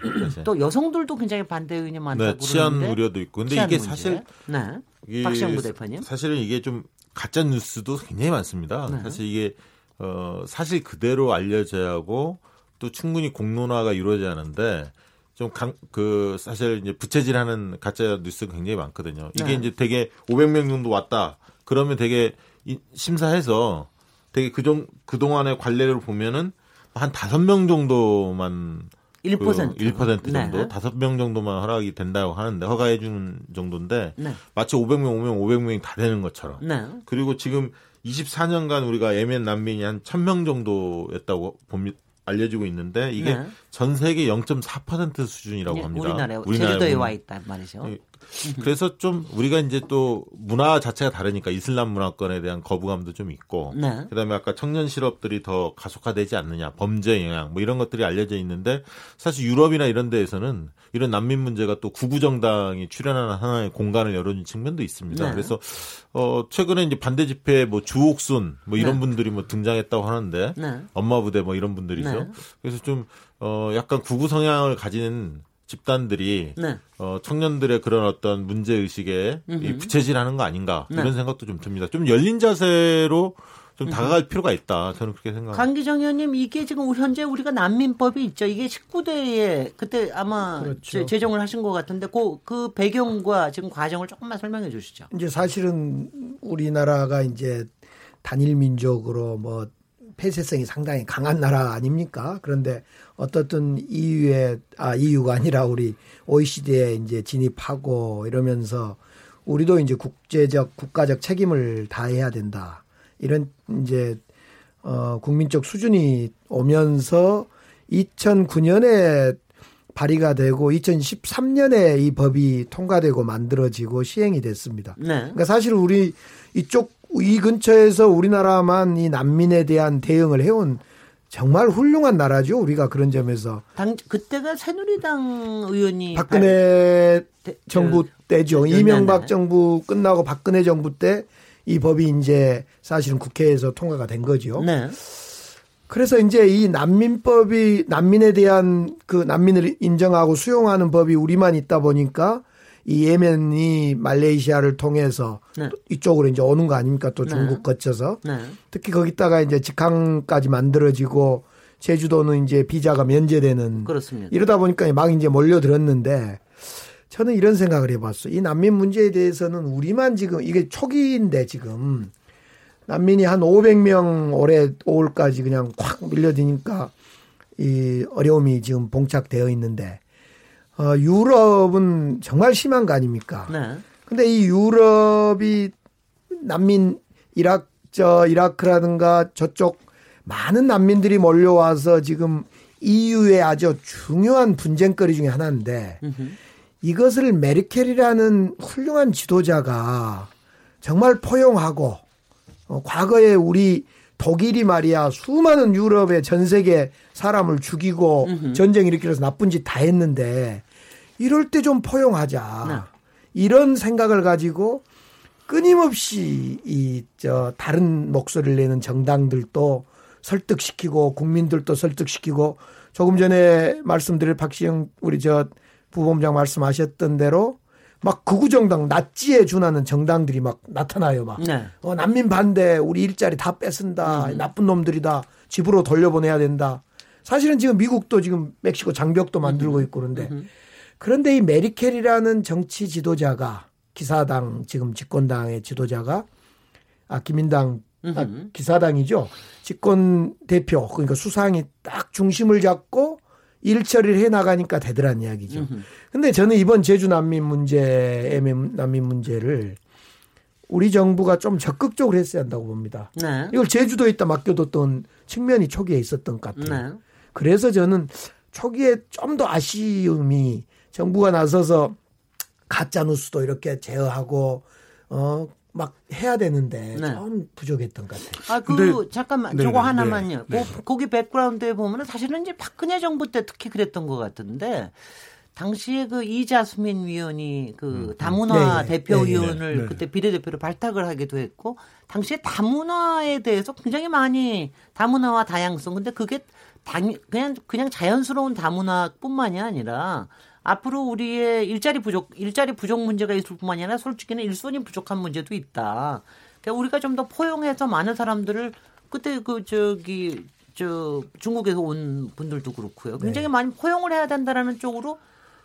또 여성들도 굉장히 반대 의견이 많다고 네, 치안 그러는데. 우려도 있고. 근데 이게 문제. 사실 네. 박시영 부대표님. 사실은 이게 좀 가짜 뉴스도 굉장히 많습니다. 네. 사실 이게 어 사실 그대로 알려져야 하고 또 충분히 공론화가 이루어져야 하는데 좀 강, 그, 사실 이제 부채질하는 가짜 뉴스가 굉장히 많거든요. 이게 네. 이제 되게 500명 정도 왔다. 그러면 되게 심사해서 되게 그정 그동안의 관례를 보면은 한 다섯 명 정도만 1%. 그 1% 정도, 다섯 명 정도만 허락이 된다고 하는데 허가해 주는 정도인데 네. 마치 500명 오면 500명이 다 되는 것처럼. 네. 그리고 지금 24년간 우리가 예멘 난민이 한 1000명 정도였다고 봅니다. 알려지고 있는데 이게 네. 전 세계 0.4% 수준이라고 네, 합니다. 우리나라에 우리나라에 제주도에 와 있단 말이죠. 예, 그래서 좀 우리가 이제 또 문화 자체가 다르니까 이슬람 문화권에 대한 거부감도 좀 있고 네. 그다음에 아까 청년 실업들이 더 가속화되지 않느냐 범죄 영향 뭐 이런 것들이 알려져 있는데 사실 유럽이나 이런 데에서는 이런 난민 문제가 또 구구 정당이 출연하는 하나의 공간을 열어준 측면도 있습니다. 네. 그래서 어 최근에 이제 반대 집회 뭐 주옥순 뭐 이런 네. 분들이 뭐 등장했다고 하는데 네. 엄마 부대 뭐 이런 분들이죠. 네. 그래서 좀 어 약간 구구 성향을 가진 집단들이 네. 어, 청년들의 그런 어떤 문제 의식에 부채질하는 거 아닌가 네. 이런 생각도 좀 듭니다. 좀 열린 자세로 좀 다가갈 필요가 있다. 저는 그렇게 생각합니다. 강기정 의원님 이게 지금 현재 우리가 난민법이 있죠. 이게 19대에 그때 아마 그렇죠. 제정을 하신 것 같은데 그, 그 배경과 지금 과정을 조금만 설명해 주시죠. 이제 사실은 우리나라가 이제 단일 민족으로 뭐 폐쇄성이 상당히 강한 나라 아닙니까? 그런데 어떻든 EU에 아 EU가 아니라 우리 OECD에 이제 진입하고 이러면서 우리도 이제 국제적 국가적 책임을 다해야 된다. 이런 이제 어 국민적 수준이 오면서 2009년에 발의가 되고 2013년에 이 법이 통과되고 만들어지고 시행이 됐습니다. 네. 그러니까 사실 우리 이쪽 이 근처에서 우리나라만 이 난민에 대한 대응을 해온 정말 훌륭한 나라죠. 우리가 그런 점에서. 당 그때가 새누리당 의원이 박근혜 발... 정부 때죠. 이명박 정부 끝나고 박근혜 정부 때 이 법이 이제 사실은 국회에서 통과가 된 거죠. 네. 그래서 이제 이 난민법이 난민에 대한 그 난민을 인정하고 수용하는 법이 우리만 있다 보니까 이 예멘이 말레이시아를 통해서 네. 이쪽으로 이제 오는 거 아닙니까? 또 중국 네. 거쳐서 네. 특히 거기다가 이제 직항까지 만들어지고 제주도는 이제 비자가 면제되는 그렇습니다. 이러다 보니까 막 이제 몰려들었는데 저는 이런 생각을 해봤어. 이 난민 문제에 대해서는 우리만 지금 이게 초기인데 지금 난민이 한 500명 올해 5월까지 그냥 콱 밀려드니까 이 어려움이 지금 봉착되어 있는데 어, 유럽은 정말 심한 거 아닙니까? 네. 근데 이 유럽이 난민 이락 저 이라크라든가 저쪽 많은 난민들이 몰려와서 지금 EU의 아주 중요한 분쟁거리 중에 하나인데 이것을 메르켈이라는 훌륭한 지도자가 정말 포용하고 어, 과거에 우리 독일이 말이야 수많은 유럽의 전 세계 사람을 죽이고 음흠. 전쟁 일으키면서 나쁜 짓 다 했는데 이럴 때 좀 포용하자. 네. 이런 생각을 가지고 끊임없이 이 저 다른 목소리를 내는 정당들도 설득시키고 국민들도 설득시키고 조금 전에 말씀드린 박시영 우리 저 부범장 말씀하셨던 대로 막 극우 정당 낫지에 준하는 정당들이 막 나타나요 막 네. 어, 난민 반대 우리 일자리 다 뺏은다 음. 나쁜 놈들이다 집으로 돌려보내야 된다 사실은 지금 미국도 지금 멕시코 장벽도 만들고 있고 그런데 음. 그런데 이 메리켈이라는 정치 지도자가 기사당 지금 집권당의 지도자가 아 김민당 아, 기사당이죠 집권 대표 그러니까 수상이 딱 중심을 잡고 일 처리를 해 나가니까 되더란 이야기죠. 근데 저는 이번 제주 난민 문제, 난민 문제를 우리 정부가 좀 적극적으로 했어야 한다고 봅니다. 네. 이걸 제주도에 있다 맡겨뒀던 측면이 초기에 있었던 것 같아요. 네. 그래서 저는 초기에 좀 더 아쉬움이 정부가 나서서 가짜 뉴스도 이렇게 제어하고 어 막 해야 되는데 네. 좀 부족했던 것 같아요. 아, 그 근데, 잠깐만 네, 저거 네, 하나만요. 네, 네. 거기 백그라운드에 보면은 사실은 이제 박근혜 정부 때 특히 그랬던 것 같은데 당시에 그 이자수민 위원이 그 음, 음. 다문화 네, 대표위원을 네, 그때 비례대표로 발탁을 하기도 했고 당시에 다문화에 대해서 굉장히 많이 다문화와 다양성 근데 그게 당 그냥 그냥 자연스러운 다문화뿐만이 아니라 앞으로 우리의 일자리 부족, 일자리 부족 문제가 있을 뿐만이 아니라 솔직히는 일손이 부족한 문제도 있다. 그러니까 우리가 좀 더 포용해서 많은 사람들을 그때 그 저기 저 중국에서 온 분들도 그렇고요. 굉장히 네. 많이 포용을 해야 된다라는 쪽으로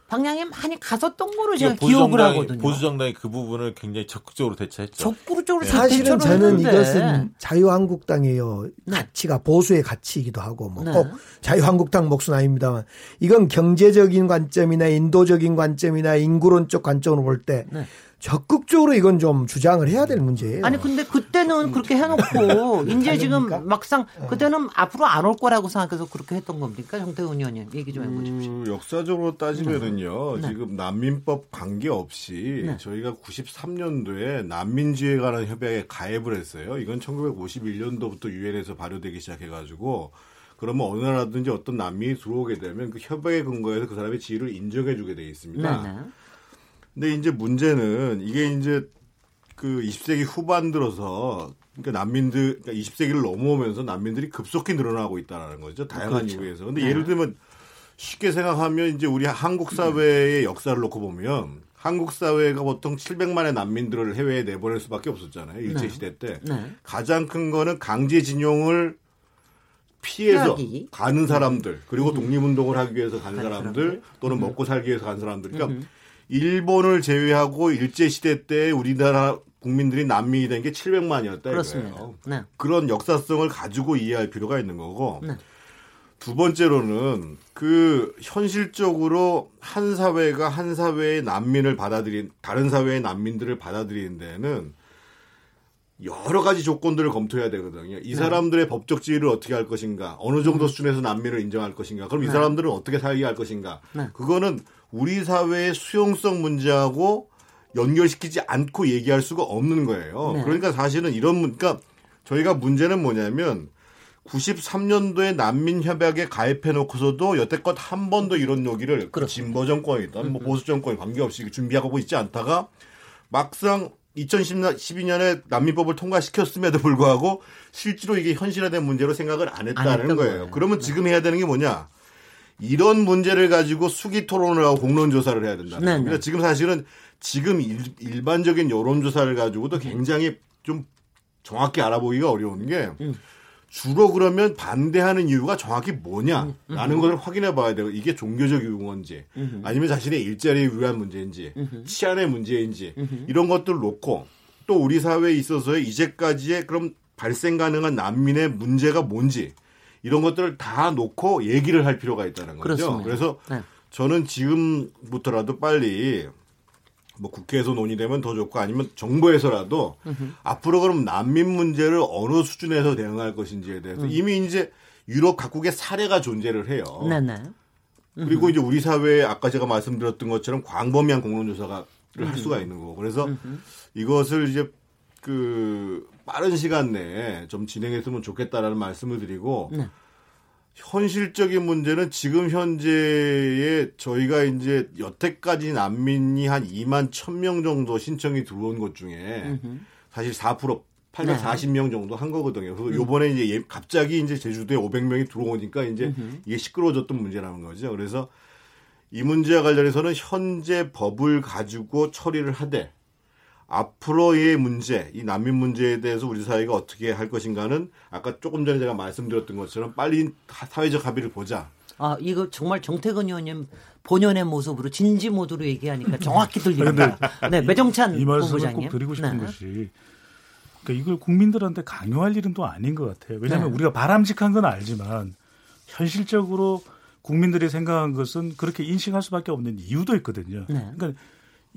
방향에 많이 갔었던 거로 제가 기억을 하거든요. 보수 정당이 그 부분을 굉장히 적극적으로 대처했죠. 적극적으로 네. 사실은 저는 했는데. 이것은 자유한국당이에요. 네. 가치가 보수의 가치이기도 하고 뭐꼭 네. 자유한국당 몫은 아닙니다만 이건 경제적인 관점이나 인도적인 관점이나 인구론적 관점으로 볼때 네. 적극적으로 이건 좀 주장을 해야 될 문제예요. 아니 근데 그때는 그렇게 해놓고 이제 지금 막상 그때는 앞으로 안 올 거라고 생각해서 그렇게 했던 겁니까 정태훈 의원님 얘기 좀 해보십시오. 그 역사적으로 따지면은 요 네. 지금 난민법 관계 없이 네. 저희가 93년도에 난민지에 관한 협약에 가입을 했어요. 이건 1951년도부터 유엔에서 발효되기 시작해 가지고 그러면 어느 나라든지 어떤 난민이 들어오게 되면 그 협약에 근거해서 그 사람의 지위를 인정해 주게 돼 있습니다. 네, 네. 근데 이제 문제는 이게 이제 그 20세기 후반 들어서 그러니까 난민들 그러니까 20세기를 넘어오면서 난민들이 급속히 늘어나고 있다라는 거죠. 다양한 그렇죠. 이유에서. 근데 네. 예를 들면 쉽게 생각하면 이제 우리 한국 사회의 역사를 놓고 보면 한국 사회가 보통 700만의 난민들을 해외에 내보낼 수밖에 없었잖아요. 일제 네. 시대 때. 네. 가장 큰 거는 강제징용을 피해서 피하기. 가는 사람들 그리고 음. 독립운동을 하기 위해서 간 사람들 또는 음. 먹고 살기 위해서 간 사람들 그러니까 음. 일본을 제외하고 일제 시대 때 우리나라 국민들이 난민이 된 게 700만이었다 그렇습니다. 이거예요. 네. 그런 역사성을 가지고 이해할 필요가 있는 거고. 네. 두 번째로는 그 현실적으로 한 사회가 한 사회의 난민을 받아들인 다른 사회의 난민들을 받아들이는 데는 여러 가지 조건들을 검토해야 되거든요. 이 네. 사람들의 법적 지위를 어떻게 할 것인가, 어느 정도 음. 수준에서 난민을 인정할 것인가, 그럼 이 네. 사람들은 어떻게 살게 할 것인가. 네. 그거는 우리 사회의 수용성 문제하고 연결시키지 않고 얘기할 수가 없는 거예요. 네. 그러니까 사실은 이런 그러니까 저희가 문제는 뭐냐면 93년도에 난민 협약에 가입해 놓고서도 여태껏 한 번도 이런 얘기를 그 진보 정권이든 뭐 보수 정권이 관계없이 준비하고 있지 않다가 막상 2012년에 난민법을 통과시켰음에도 불구하고 실제로 이게 현실화된 문제로 생각을 안 했다는 안 거예요. 거예요. 그러면 네. 지금 해야 되는 게 뭐냐? 이런 문제를 가지고 수기 토론을 하고 공론 조사를 해야 된다. 네, 네. 그러니까 지금 사실은 지금 일, 반적인 여론 조사를 가지고도 굉장히 좀 정확히 알아보기가 어려운 게 음. 주로 그러면 반대하는 이유가 정확히 뭐냐라는 음. 것을 확인해 봐야 되고 이게 종교적 유무인지 아니면 자신의 일자리에 위한 문제인지 치안의 문제인지 이런 것들을 놓고 또 우리 사회에 있어서의 이제까지의 그럼 발생 가능한 난민의 문제가 뭔지 이런 것들을 다 놓고 얘기를 할 필요가 있다는 거죠. 그렇습니다. 그래서 네. 저는 지금부터라도 빨리 뭐 국회에서 논의되면 더 좋고 아니면 정부에서라도 으흠. 앞으로 그럼 난민 문제를 어느 수준에서 대응할 것인지에 대해서 음. 이미 이제 유럽 각국의 사례가 존재를 해요. 네네. 그리고 이제 우리 사회에 아까 제가 말씀드렸던 것처럼 광범위한 공론조사가 할 수가 있는 거고 그래서 이것을 이제 그 빠른 시간 내에 좀 진행했으면 좋겠다라는 말씀을 드리고 네. 현실적인 문제는 지금 현재에 저희가 이제 여태까지 난민이 한 2만 1000명 정도 신청이 들어온 것 중에 사실 4% 840명 정도 한 거거든요. 그래서 음. 요번에 이제 예, 갑자기 이제 제주도에 500명이 들어오니까 이제 이게 시끄러워졌던 문제라는 거죠. 그래서 이 문제와 관련해서는 현재 법을 가지고 처리를 하되 앞으로의 문제, 이 난민 문제에 대해서 우리 사회가 어떻게 할 것인가는 아까 조금 전에 제가 말씀드렸던 것처럼 빨리 사회적 합의를 보자. 아, 이거 정말 정태근 의원님 본연의 모습으로 진지 모드로 얘기하니까 정확히 들립니다. 네, 매정찬 이 말씀을 꼭 드리고 싶은 네. 것이 그러니까 이걸 국민들한테 강요할 일은 또 아닌 것 같아요. 왜냐하면 네. 우리가 바람직한 건 알지만 현실적으로 국민들이 생각한 것은 그렇게 인식할 수밖에 없는 이유도 있거든요. 네. 그러니까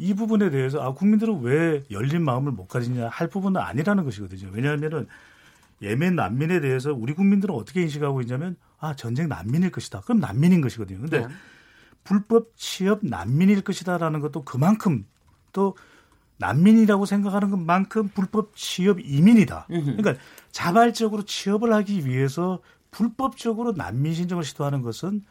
이 부분에 대해서 아 국민들은 왜 열린 마음을 못 가지냐 할 부분은 아니라는 것이거든요. 왜냐하면은 예멘 난민에 대해서 우리 국민들은 어떻게 인식하고 있냐면 아 전쟁 난민일 것이다. 그럼 난민인 것이거든요. 근데 네. 불법 취업 난민일 것이다라는 것도 그만큼 또 난민이라고 생각하는 것만큼 불법 취업 이민이다. 그러니까 자발적으로 취업을 하기 위해서 불법적으로 난민 신청을 시도하는 것은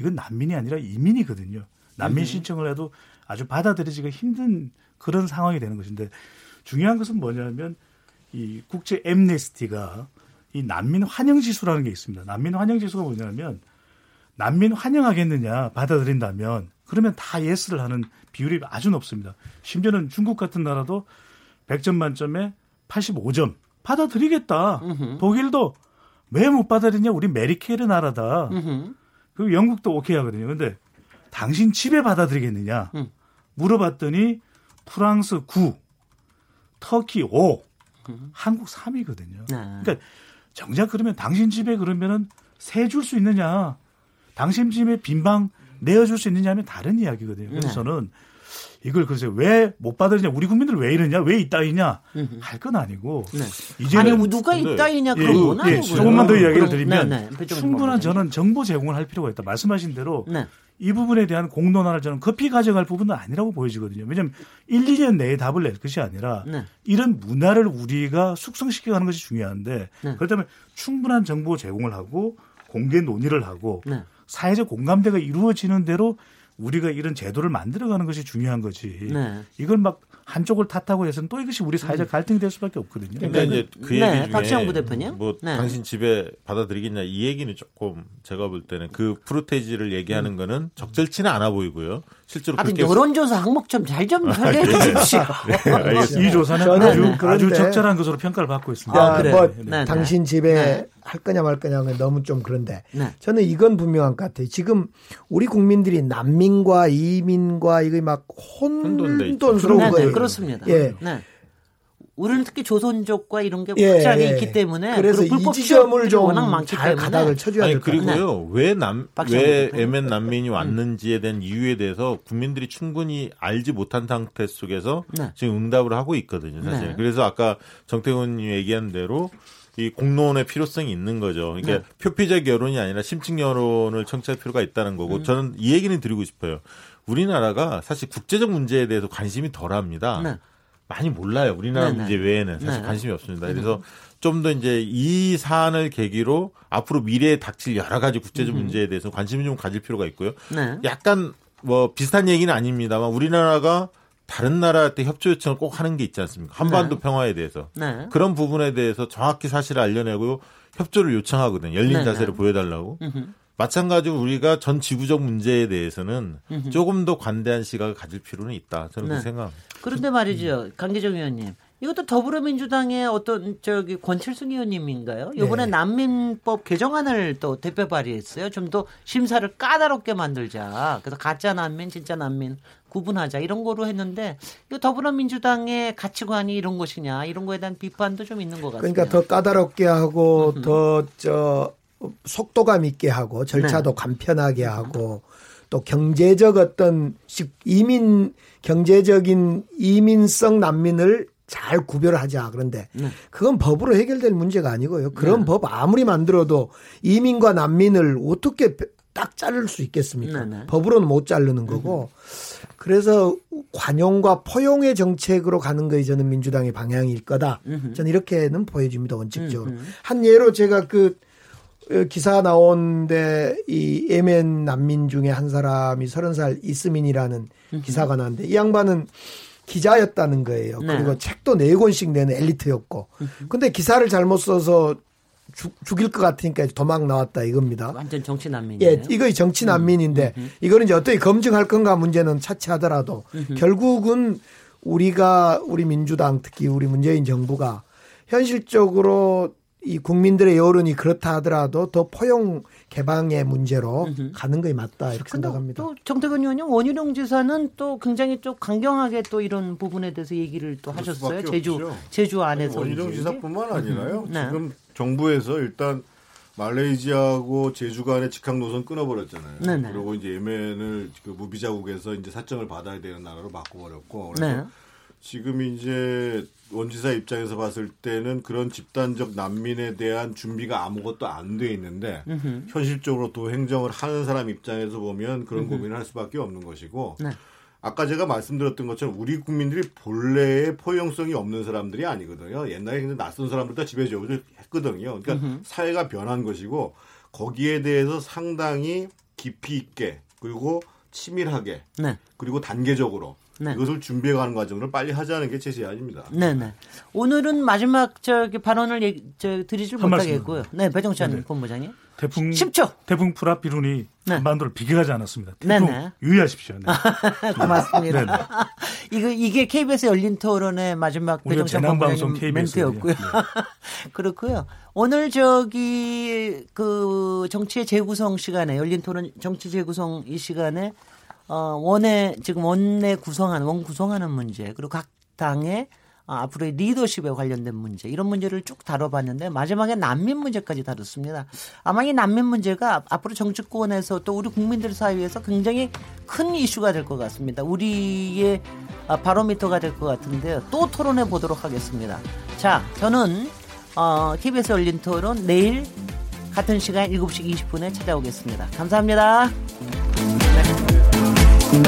이건 난민이 아니라 이민이거든요. 난민 신청을 해도 아주 받아들이기가 힘든 그런 상황이 되는 것인데 중요한 것은 뭐냐면 이 국제 엠네스티가 이 난민 환영 지수라는 게 있습니다. 난민 환영 지수가 뭐냐면 난민 환영하겠느냐 받아들인다면 그러면 다 yes를 하는 비율이 아주 높습니다. 심지어는 중국 같은 나라도 100점 만점에 85점 받아들이겠다. 으흠. 독일도 왜 못 받아들이냐? 우리 메르켈 나라다. 으흠. 그리고 영국도 오케이 하거든요. 근데 당신 집에 받아들이겠느냐 음. 물어봤더니 프랑스 9, 터키 5, 음. 한국 3이거든요. 네. 그러니까 정작 그러면 당신 집에 그러면은 세 줄 수 있느냐? 당신 집에 빈방 내어줄 수 있느냐 하면 다른 이야기거든요. 그래서 네. 저는 이걸 글쎄 왜 못 받으냐 우리 국민들 왜 이러냐 왜 이따이냐 할 건 아니고 네. 이제 아니 뭐 누가 이따이냐 그런 예, 건 예, 아니고 조금만 더 이야기를 드리면 네, 네. 충분한 저는 정보 제공을 할 필요가 있다 말씀하신 대로 네. 이 부분에 대한 공론화를 저는 급히 가져갈 부분은 아니라고 보여지거든요. 왜냐하면 1, 2년 내에 답을 낼 것이 아니라 네. 이런 문화를 우리가 숙성시켜가는 것이 중요한데 네. 그렇다면 충분한 정보 제공을 하고 공개 논의를 하고 네. 사회적 공감대가 이루어지는 대로 우리가 이런 제도를 만들어가는 것이 중요한 거지. 네. 이걸 막 한쪽을 탓하고 해서는 또 이것이 우리 사회적 음. 갈등이 될 수밖에 없거든요. 그러니까 이제 그 얘기 네, 중에 박시영 부대표님, 뭐 네. 당신 집에 받아들이겠냐 이 얘기는 조금 제가 볼 때는 그 프로테지를 얘기하는 음. 거는 적절치는 않아 보이고요. 실제로 그렇게 여론조사 항목 좀 잘좀 아, 네. 주십시오. 네, 이 조사는 아주, 아주 적절한 것으로 평가를 받고 있습니다. 아, 그래. 뭐 네. 당신 집에 할 거냐 말 거냐는 너무 좀 그런데 네. 저는 이건 분명한 것 같아요. 지금 우리 국민들이 난민과 이민과 이거 막 혼돈스러운 네, 거예요. 네, 그렇습니다. 예. 네. 우리는 특히 조선족과 이런 게 예, 확실하게 예, 있기 때문에 그래서 이 지점을 좀 워낙 많기 잘 가닥을 쳐줘야 될 그리고요 왜남왜 예멘 난민이 왔는지에 대한 이유에 대해서 국민들이 충분히 알지 못한 상태 속에서 네. 지금 응답을 하고 있거든요 사실. 네. 그래서 아까 정태훈님 얘기한 대로 이 공론의 필요성이 있는 거죠. 그러니까 네. 표피적 여론이 아니라 심층 여론을 청취할 필요가 있다는 거고 음. 저는 이 얘기는 드리고 싶어요. 우리나라가 사실 국제적 문제에 대해서 관심이 덜합니다. 네. 많이 몰라요. 우리나라 네네. 문제 외에는 사실 네네. 관심이 없습니다. 그래서 좀 더 이제 이 사안을 계기로 앞으로 미래에 닥칠 여러 가지 국제적 음. 문제에 대해서 관심을 좀 가질 필요가 있고요. 네. 약간 뭐 비슷한 얘기는 아닙니다만 우리나라가 다른 나라한테 협조 요청을 꼭 하는 게 있지 않습니까? 한반도 네. 평화에 대해서. 네. 그런 부분에 대해서 정확히 사실을 알려내고 협조를 요청하거든요. 열린 네, 네. 자세를 보여달라고. 음흠. 마찬가지로 우리가 전 지구적 문제에 대해서는 음흠. 조금 더 관대한 시각을 가질 필요는 있다. 저는 그렇게 네. 생각합니다. 그런데 말이죠. 강기정 의원님. 이것도 더불어민주당의 어떤 저기 권칠순 의원님인가요? 이번에 네. 난민법 개정안을 또 대표 발의했어요. 좀 더 심사를 까다롭게 만들자. 그래서 가짜 난민, 진짜 난민 구분하자 이런 거로 했는데 이 더불어민주당의 가치관이 이런 것이냐 이런 거에 대한 비판도 좀 있는 것 같습니다. 그러니까 더 까다롭게 하고 더 저 속도감 있게 하고 절차도 네. 간편하게 하고 또 경제적 어떤 이민 경제적인 이민성 난민을 잘 구별하자. 그런데 네. 그건 법으로 해결될 문제가 아니고요. 그런 네. 법 아무리 만들어도 이민과 난민을 어떻게 딱 자를 수 있겠습니까? 네, 네. 법으로는 못 자르는 거고. 그래서 관용과 포용의 정책으로 가는 것이 저는 민주당의 방향일 거다. 저는 이렇게는 보여집니다. 원칙적으로. 한 예로 제가 그 어, 기사 나온데 이 예멘 난민 중에 한 사람이 서른 살 이스민이라는 기사가 나왔는데 이 양반은 기자였다는 거예요. 네. 그리고 책도 네 권씩 내는 엘리트였고. 근데 기사를 잘못 써서 죽, 죽일 것 같으니까 도망 나왔다 이겁니다. 완전 정치 난민이에요. 예, 이거 정치 음. 난민인데 음. 이거는 이제 어떻게 검증할 건가 문제는 차치하더라도 결국은 우리가 우리 민주당 특히 우리 문재인 정부가 현실적으로 이 국민들의 여론이 그렇다 하더라도 더 포용 개방의 문제로 으흠. 가는 것이 맞다 이렇게 생각합니다. 또 정태근 의원님 원희룡 지사는 또 굉장히 좀 강경하게 또 이런 부분에 대해서 얘기를 또 하셨어요. 제주 없죠. 제주 안에서 원희룡 지사뿐만 아니라요. 네. 지금 정부에서 일단 말레이시아하고 제주 간의 직항 노선 끊어버렸잖아요. 네네. 그리고 이제 예멘을 그 무비자국에서 이제 사정을 받아야 되는 나라로 바꿔버렸고 그래서 네. 지금 이제 원지사 입장에서 봤을 때는 그런 집단적 난민에 대한 준비가 아무것도 안 돼 있는데 으흠. 현실적으로 또 행정을 하는 사람 입장에서 보면 그런 으흠. 고민을 할 수밖에 없는 것이고 네. 아까 제가 말씀드렸던 것처럼 우리 국민들이 본래의 포용성이 없는 사람들이 아니거든요. 옛날에 굉장히 낯선 사람들 다 집에 저우를 했거든요. 그러니까 으흠. 사회가 변한 것이고 거기에 대해서 상당히 깊이 있게 그리고 치밀하게 네. 그리고 단계적으로 네. 이것을 준비해가는 과정을 빨리 하자는 게 제 제안입니다. 네네. 오늘은 마지막 저기 발언을 얘기, 저, 드리질 못하겠고요. 네, 배정찬 네. 본부장님. 태풍 10초. 태풍 프라피룬이 네. 한반도를 비교하지 않았습니다. 태풍 네네. 유의하십시오. 네. 고맙습니다. 네네. 이거 이게 KBS 열린 토론의 마지막 배정찬 본부장님 멘트였고요. 네. 그렇고요. 오늘 저기 그 정치의 재구성 시간에 열린 토론 정치 재구성 이 시간에 어, 원내 지금 원내 구성하는 원 구성하는 문제 그리고 각 당의 아, 앞으로의 리더십에 관련된 문제 이런 문제를 쭉 다뤄봤는데 마지막에 난민 문제까지 다뤘습니다. 아마 이 난민 문제가 앞으로 정치권에서 또 우리 국민들 사이에서 굉장히 큰 이슈가 될 것 같습니다. 우리의 아, 바로미터가 될 것 같은데요. 또 토론해 보도록 하겠습니다. 자, 저는 어, KBS 열린 토론 내일 같은 시간 7시 20분에 찾아오겠습니다. 감사합니다. 네.